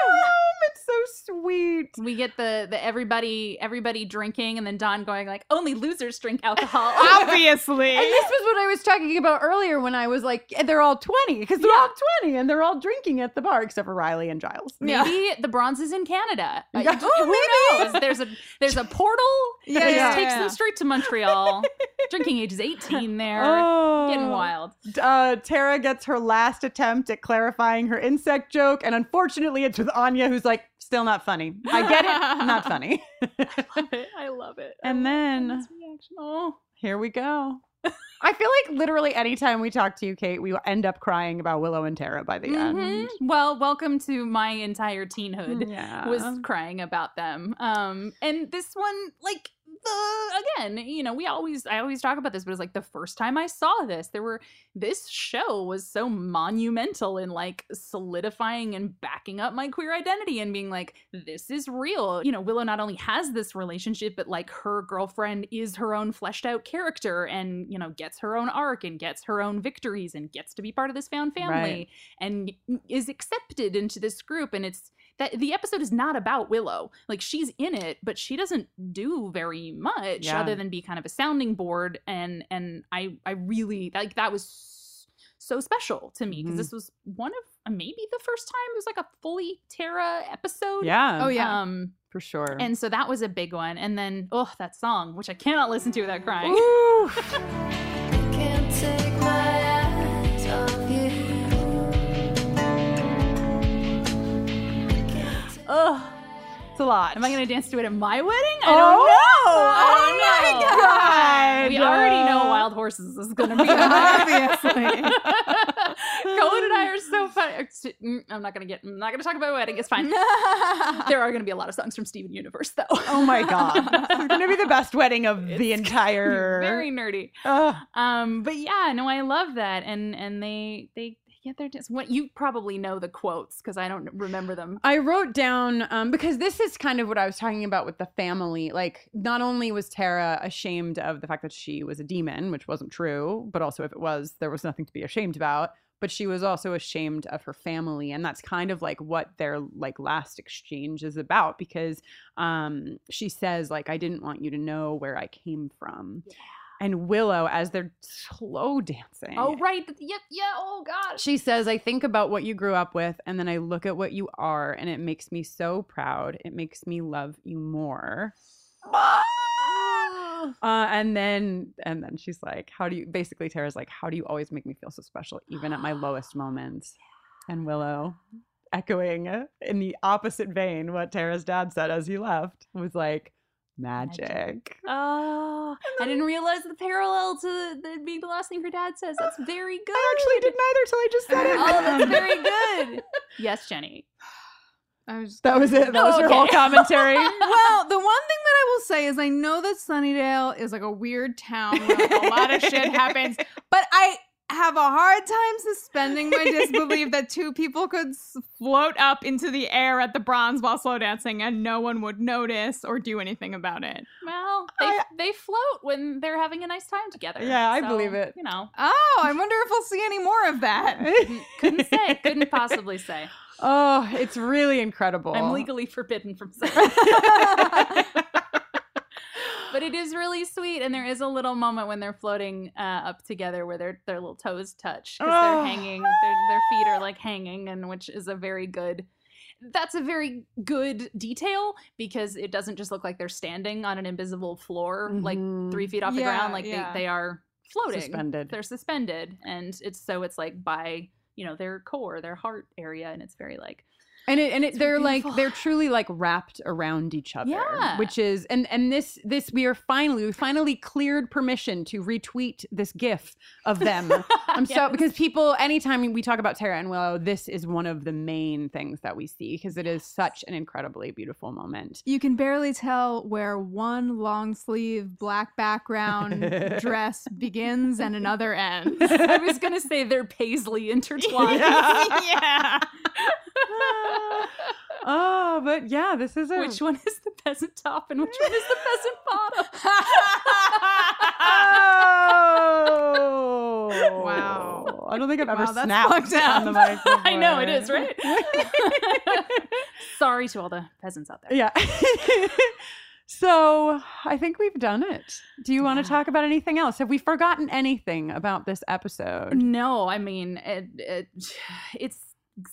sweet. We get the the everybody everybody drinking, and then Dawn going like, "Only losers drink alcohol." Obviously. And this was what I was talking about earlier when I was like, they're all 20 because they're all 20 and they're all drinking at the bar except for Riley and Giles. Maybe the bronze is in Canada. Yeah. Who knows? There's a there's a portal Yeah, that yeah, just takes yeah. them straight to Montreal. Drinking age is 18 there. Oh. Getting wild. Uh, Tara gets her last attempt at clarifying her insect joke, and unfortunately, it's with Anya, who's like, still not funny. I get it, not funny. I love it. I love it. And then Oh. here we go. I feel like literally anytime we talk to you, Kate, we end up crying about Willow and Tara by the Mhm. end. Well, welcome to my entire teenhood. Yeah. Was crying about them. Um, and this one, like the again, you know, we always I always talk about this, but it's like the first time I saw this, there were this show was so monumental in like solidifying and backing up my queer identity and being like, this is real. You know, Willow not only has this relationship, but like her girlfriend is her own fleshed out character and, you know, gets her own arc and gets her own victories and gets to be part of this found family Right. and is accepted into this group. And it's that the episode is not about Willow. Like she's in it, but she doesn't do very much Yeah. other than be kind of a sounding board. And and I I really like that was so special to me because Mhm. this was one of uh, maybe the first time it was like a fully Tara episode. Yeah. Oh, yeah. Um, For sure. and so that was a big one. And then oh, that song, which I cannot listen to without crying. Ugh. it's a lot. Am I gonna dance to it at my wedding? I Oh, don't know. oh my. God. We already know Wild Horses is gonna be Obviously. Colin and I are so funny. Mm, I'm not gonna get. I'm not gonna talk about wedding. It's fine. there are gonna be a lot of songs from Steven Universe though. Oh my god. this is gonna be the best wedding of the entire Very nerdy. Ugh. Um, but yeah, no, I love that, and and they they yeah they're just what you probably know the quotes because I don't remember them. I wrote down um, because this is kind of what I was talking about with the family. Like, not only was Tara ashamed of the fact that she was a demon, which wasn't true, but also if it was, there was nothing to be ashamed about. But she was also ashamed of her family, and that's kind of like what their like last exchange is about. Because um, she says like, "I didn't want you to know where I came from." And Willow, as they're slow dancing, Oh right, yeah, yeah. Oh God. she says, I think about what you grew up with, and then I look at what you are, and it makes me so proud. It makes me love you more. Uh, and then and then she's like, How do you basically Tara's like, How do you always make me feel so special, even at my lowest moments? And Willow, echoing in the opposite vein what Tara's dad said as he left, was like, Magic. Oh, I didn't realize the parallel to the, being the last thing her dad says. That's very good. I actually didn't either till I just said it. Oh, that's very good. Yes, Jenny. I was That was it. That was her Okay. whole commentary. well, the one thing that I will say is I know that Sunnydale is like a weird town where like, a lot of shit happens, but I have a hard time suspending my disbelief that two people could float up into the air at the bronze while slow dancing and no one would notice or do anything about it. Well, they they float when they're having a nice time together. Yeah, I believe it. You know, Oh, I wonder if we'll see any more of that. couldn't say, couldn't possibly say. oh, it's really incredible. I'm legally forbidden from saying. but it is really sweet, and there is a little moment when they're floating uh, up together where their their little toes touch because Oh. they're hanging. Their, their feet are like hanging, and which is a very good. That's a very good detail because it doesn't just look like they're standing on an invisible floor, like Mhm. three feet off the Yeah, ground. Like yeah. they, they are floating, Suspended. They're suspended, and it's so it's like by you know their core, their heart area, and it's very like and it and it, they're like they're truly like wrapped around each other Yeah. which is and and this this we are finally we finally cleared permission to retweet this gif of them i'm so because people anytime we talk about tara and willow this is one of the main things that we see because it is such an incredibly beautiful moment You can barely tell where one long sleeve black background dress begins and another ends. I was gonna say they're paisley intertwined. yeah. oh but yeah this is a Which one is the peasant top and which one is the peasant bottom? oh Wow. I don't think I've ever Wow, that's snapped on the mic. I know it is, right? Sorry to all the peasants out there. Yeah. so I think we've done it. Do you want to talk about anything else? Have we forgotten anything about this episode? No, I mean it, it it's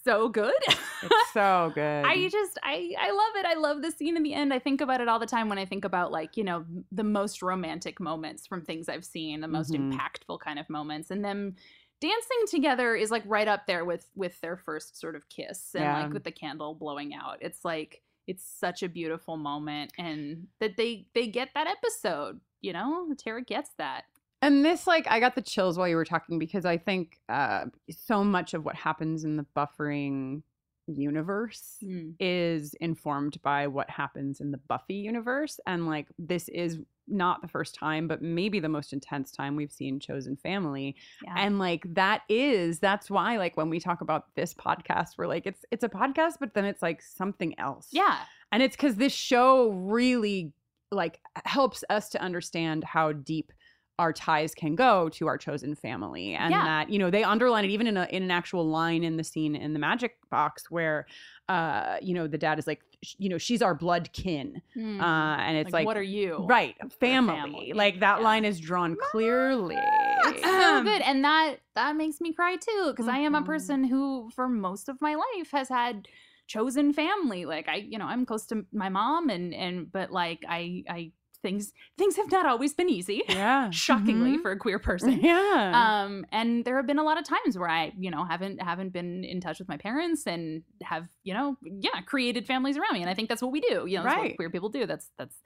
so good. It's so good. I just I I love it. I love the scene in the end. I think about it all the time when I think about like, you know, the most romantic moments from things I've seen, the most Mhm. impactful kind of moments. And them dancing together is like right up there with with their first sort of kiss and Yeah. like with the candle blowing out. It's like it's such a beautiful moment and that they they get that episode, you know? Tara gets that. And this, like, I got the chills while you were talking because I think uh, so much of what happens in the buffering universe Mm. is informed by what happens in the Buffy universe. And, like, this is not the first time, but maybe the most intense time we've seen Chosen Family. Yeah. And, like, that is, that's why, like, when we talk about this podcast, we're like, it's, it's a podcast, but then it's like something else. Yeah. And it's because this show really like helps us to understand how deep our ties can go to our chosen family and Yeah. that you know they underline it even in a in an actual line in the scene in the magic box where uh you know the dad is like you know she's our blood kin Mm. uh and it's Like, like, what are you? right family, family. like that line is drawn clearly That's so good and that that makes me cry too because i am Mm-hmm. a person who for most of my life has had chosen family like i you know i'm close to my mom and and but like i i things things have not always been easy. Yeah. Shockingly Mhm. for a queer person. Yeah. Um and there have been a lot of times where i you know haven't haven't been in touch with my parents and have you know yeah created families around me. And i think that's what we do. You know that's what Right. queer people do. That's that's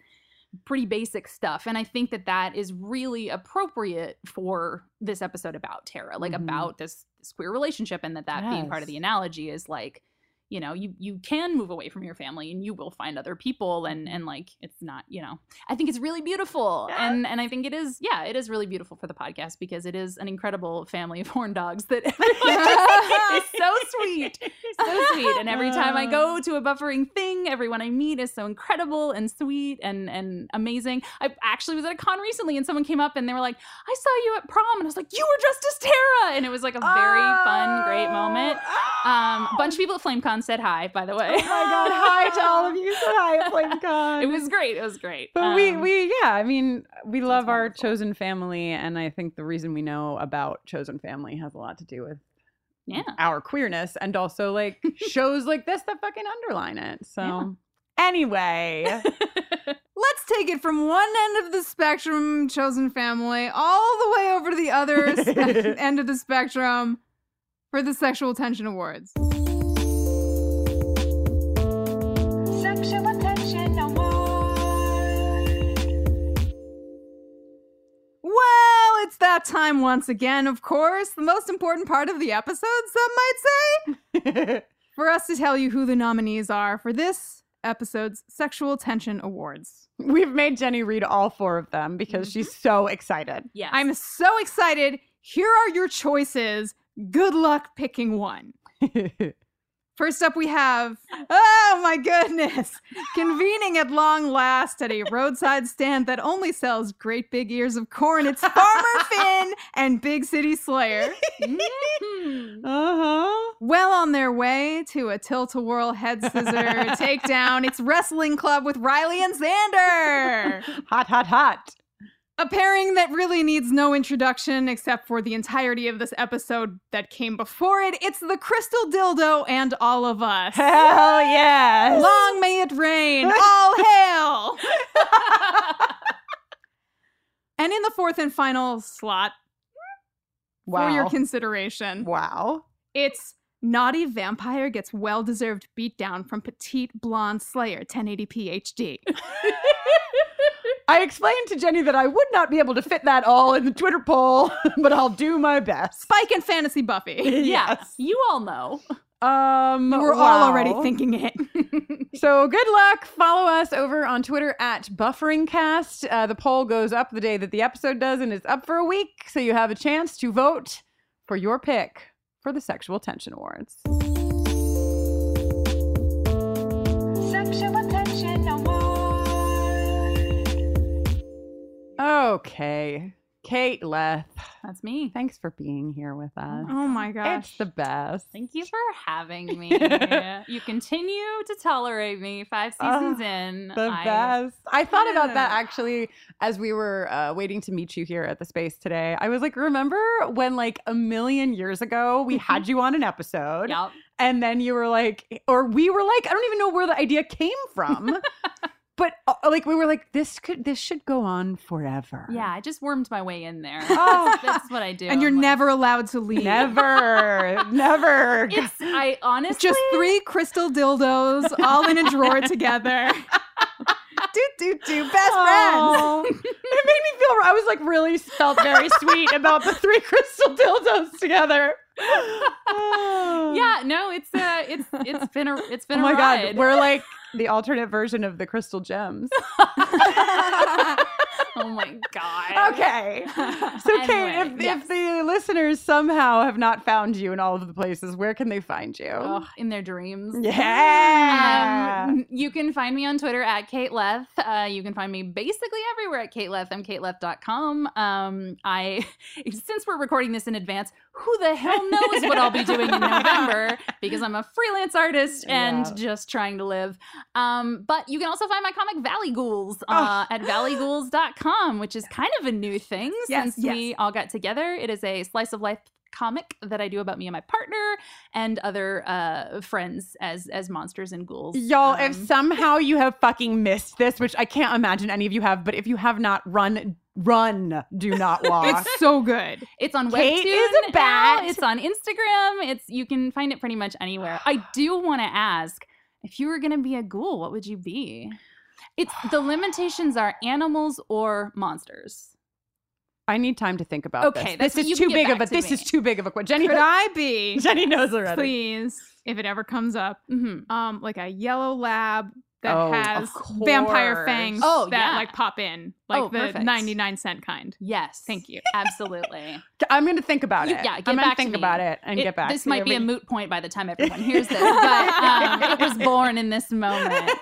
pretty basic stuff. And i think that that is really appropriate for this episode about tara like Mhm. about this, this queer relationship and that that being part of the analogy is like you know you you can move away from your family and you will find other people and and like it's not you know i think it's really beautiful. And and i think it is yeah it is really beautiful for the podcast because it is an incredible family of horn dogs that is so sweet so sweet. And every time i go to a buffering thing everyone i meet is so incredible and sweet and and amazing. I actually was at a con recently and someone came up and they were like i saw you at prom. And i was like you were dressed as tara. And it was like a very fun great moment. Um a bunch of people at flamecon said hi by the way. Oh my god. Hi to all of you. Said hi at flamecon it was great. It was great. But we Um, we yeah, I mean, we love our chosen family, and I think the reason we know about chosen family has a lot to do with yeah. our queerness, and also like shows like this that fucking underline it. So anyway, Let's take it from one end of the spectrum, chosen family, all the way over to the other spe- end of the spectrum for the Sexual Tension Awards. It's that time once again, of course. The most important part of the episode, some might say. for us to tell you who the nominees are for this episode's Sexual Tension Awards. we've made Jenny read all four of them because she's mm-hmm. so excited. yes I'm so excited. Here are your choices. Good luck picking one. First up, we have, oh my goodness, convening at long last at a roadside stand that only sells great big ears of corn. It's Farmer Finn and Big City Slayer. Mhm. Uh huh. Well on their way to a tilt a whirl head scissor takedown. It's Wrestling Club with Riley and Xander. Hot, hot, hot. A pairing that really needs no introduction except for the entirety of this episode that came before it. It's the Crystal Dildo and all of us. Hell yes. Long may it rain. All hail. and in the fourth and final slot wow. for your consideration, wow. it's Naughty Vampire gets well deserved beatdown from Petite Blonde Slayer 1080p HD. I explained to Jenny that I would not be able to fit that all in the Twitter poll, but I'll do my best. Spike and Fantasy Buffy. yeah you all know Um, We're all already thinking it. So good luck. Follow us over on Twitter at BufferingCast. Uh, the poll goes up the day that the episode does, and it's up for a week, so you have a chance to vote for your pick for the Sexual Tension Awards. Okay, Kate Leth. That's me. Thanks for being here with us. Oh my gosh. It's the best. Thank you for having me. you continue to tolerate me five seasons in. The I- best. I thought about that actually as we were uh, waiting to meet you here at the space today. I was like, remember when like a million years ago we had you on an episode? Yep. And then you were like, or we were like, I don't even know where the idea came from. but uh, like we were like, this could this should go on forever. Yeah, I just wormed my way in there. Oh. That's, that's what I do. and you're I'm like- never allowed to leave. Never, never. It's I honestly Just three crystal dildos all in a drawer together. do do do best Oh, friends. it made me feel. I was like really felt very sweet about the three crystal dildos together. Oh. Yeah, no, it's uh it's it's been a it's been Oh my god, we're like the alternate version of the crystal gems. oh my god. Okay. So Kate, if, yes. if the listeners somehow have not found you in all of the places, where can they find you? Ugh, in their dreams. Yeah. Um, you can find me on Twitter at Kate Leth. Uh, you can find me basically everywhere at Kate Leth. I'm kateleth.com. Um, I, since we're recording this in advance, who the hell knows what I'll be doing in November because I'm a freelance artist and Yeah. just trying to live. Um, but you can also find my comic Valley Ghouls uh, at valleyghouls.com, which is kind of a new thing Yes, since yes. we all got together. It is a slice of life comic that I do about me and my partner and other uh, friends as as monsters and ghouls. Y'all, if Um, somehow you have fucking missed this, which I can't imagine any of you have, but if you have not, run, run, do not walk. It's so good. It's on Kate Webtoon. is a now, bat. It's on Instagram. It's you can find it pretty much anywhere. I do want to ask if you were going to be a ghoul, what would you be? It's the limitations are animals or monsters. I need time to think about Okay, this. This is too big of a. This me. is too big of a question. Jenny, Could I be? Jenny knows already. Please, if it ever comes up, Mhm. um, like a yellow lab that Oh, has vampire fangs Oh, that yeah. like pop in, like Oh, the perfect. 99 cent kind. Yes. Thank you. Absolutely. I'm going to think about it. yeah, get I'm back gonna to think me. about it and It- get back. This might you. be a moot point by the time everyone hears this, but um, it was born in this moment.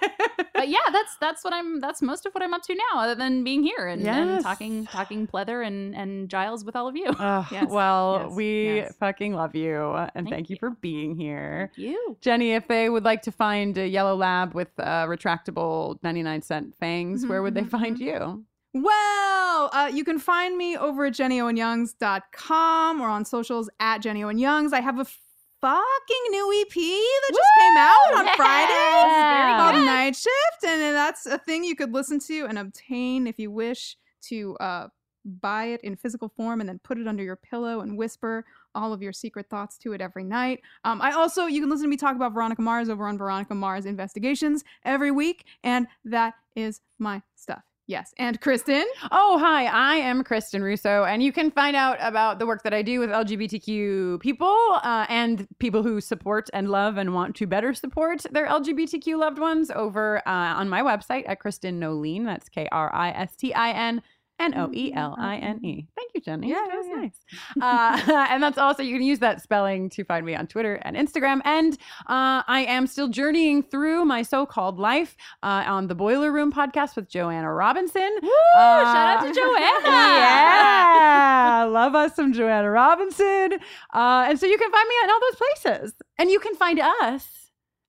But yeah, that's that's what I'm. That's most of what I'm up to now, other than being here and, and talking talking pleather and and Giles with all of you. Ugh, Yes, well, yes, we yes. fucking love you and thank, Thank you. for being here. Thank you. Jenny, if they would like to find a yellow lab with uh, retractable 99 cent fangs, where would they find you? Well, uh, you can find me over at jennyowenyoungs.com or on socials at jennyowenyoungs. I have a fucking new EP that just came out on Yes, Friday called good. Night Shift, and that's a thing you could listen to and obtain if you wish to uh, buy it in physical form and then put it under your pillow and whisper all of your secret thoughts to it every night. Um, I also you can listen to me talk about Veronica Mars over on Veronica Mars Investigations every week, and that is my stuff. Yes, and Kristin. Oh, hi, I am Kristin Russo, and you can find out about the work that I do with LGBTQ people uh, and people who support and love and want to better support their LGBTQ loved ones over uh, on my website at Kristin Noeline. That's K R I S T I N. N O E L I N E. Thank you, Jenny. Yeah, that was yeah, yeah. nice. Uh, and that's also, you can use that spelling to find me on Twitter and Instagram. And uh, I am still journeying through my so called life uh, on the Boiler Room podcast with Joanna Robinson. Woo! Uh, shout out to Joanna. Yeah. Love us some Joanna Robinson. Uh, and so you can find me in all those places. And you can find us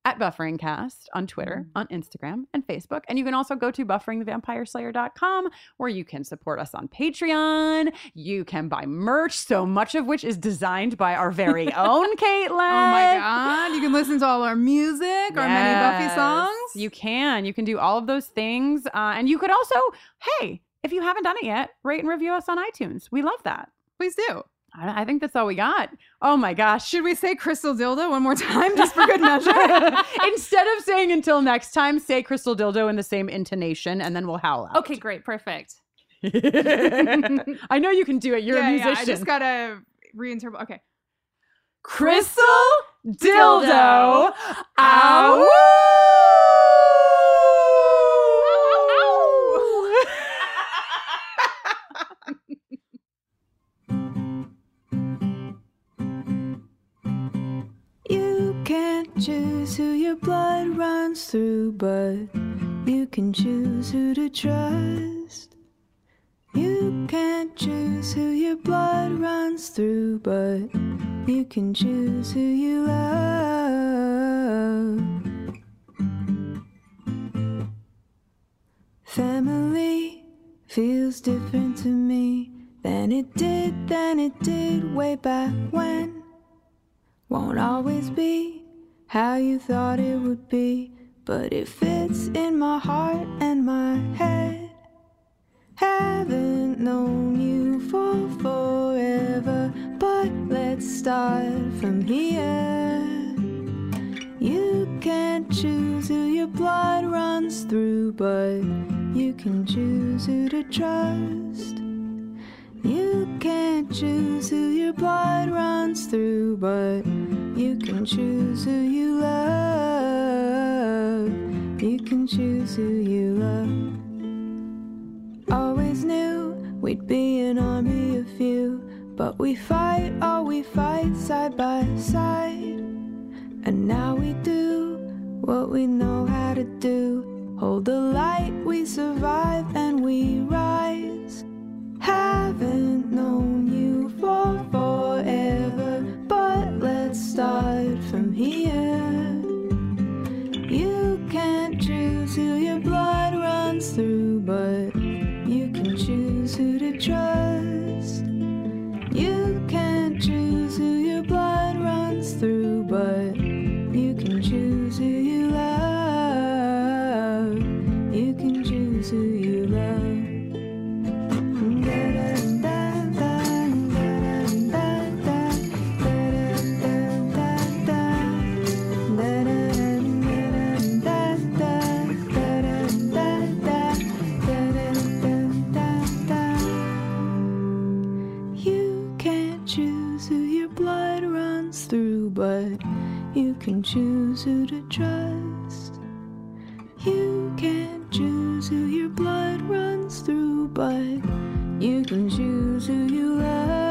at Bufferingcast on Twitter, Mm. on Instagram, and Facebook. And you can also go to bufferingthevampireslayer.com where you can support us on Patreon. You can buy merch, so much of which is designed by our very own Caitlin. Oh my god! You can listen to all our music, our many Buffy songs. You can. You can do all of those things. Uh, and you could also, hey, if you haven't done it yet, rate and review us on iTunes. We love that. Please do. I, I think that's all we got. Oh my gosh. Should we say Crystal Dildo one more time, just for good measure? Instead of saying until next time, say Crystal Dildo in the same intonation and then we'll howl out. Okay, great, perfect. I know you can do it. You're yeah, a yeah, musician. I just gotta reinterpret. Okay. Crystal Dildo. Ow. Choose who your blood runs through, but you can choose who to trust. You can't choose who your blood runs through, but you can choose who you love. Family feels different to me than it did, than it did way back when. Won't always be how you thought it would be, but it fits in my heart and my head. Haven't known you for forever, but let's start from here. You can't choose who your blood runs through, but you can choose who to trust. You can't choose who your blood runs through, but you can choose who you love. You can choose who you love. Always knew we'd be an army of few, but we fight, oh, we fight side by side. And now we do what we know how to do. Hold the light, we survive and we rise. Haven't known you for forever, but let's start from here. You can't choose who your blood runs through, but you can choose who to trust. But you can choose who to trust. You can't choose who your blood runs through, but you can choose who you love.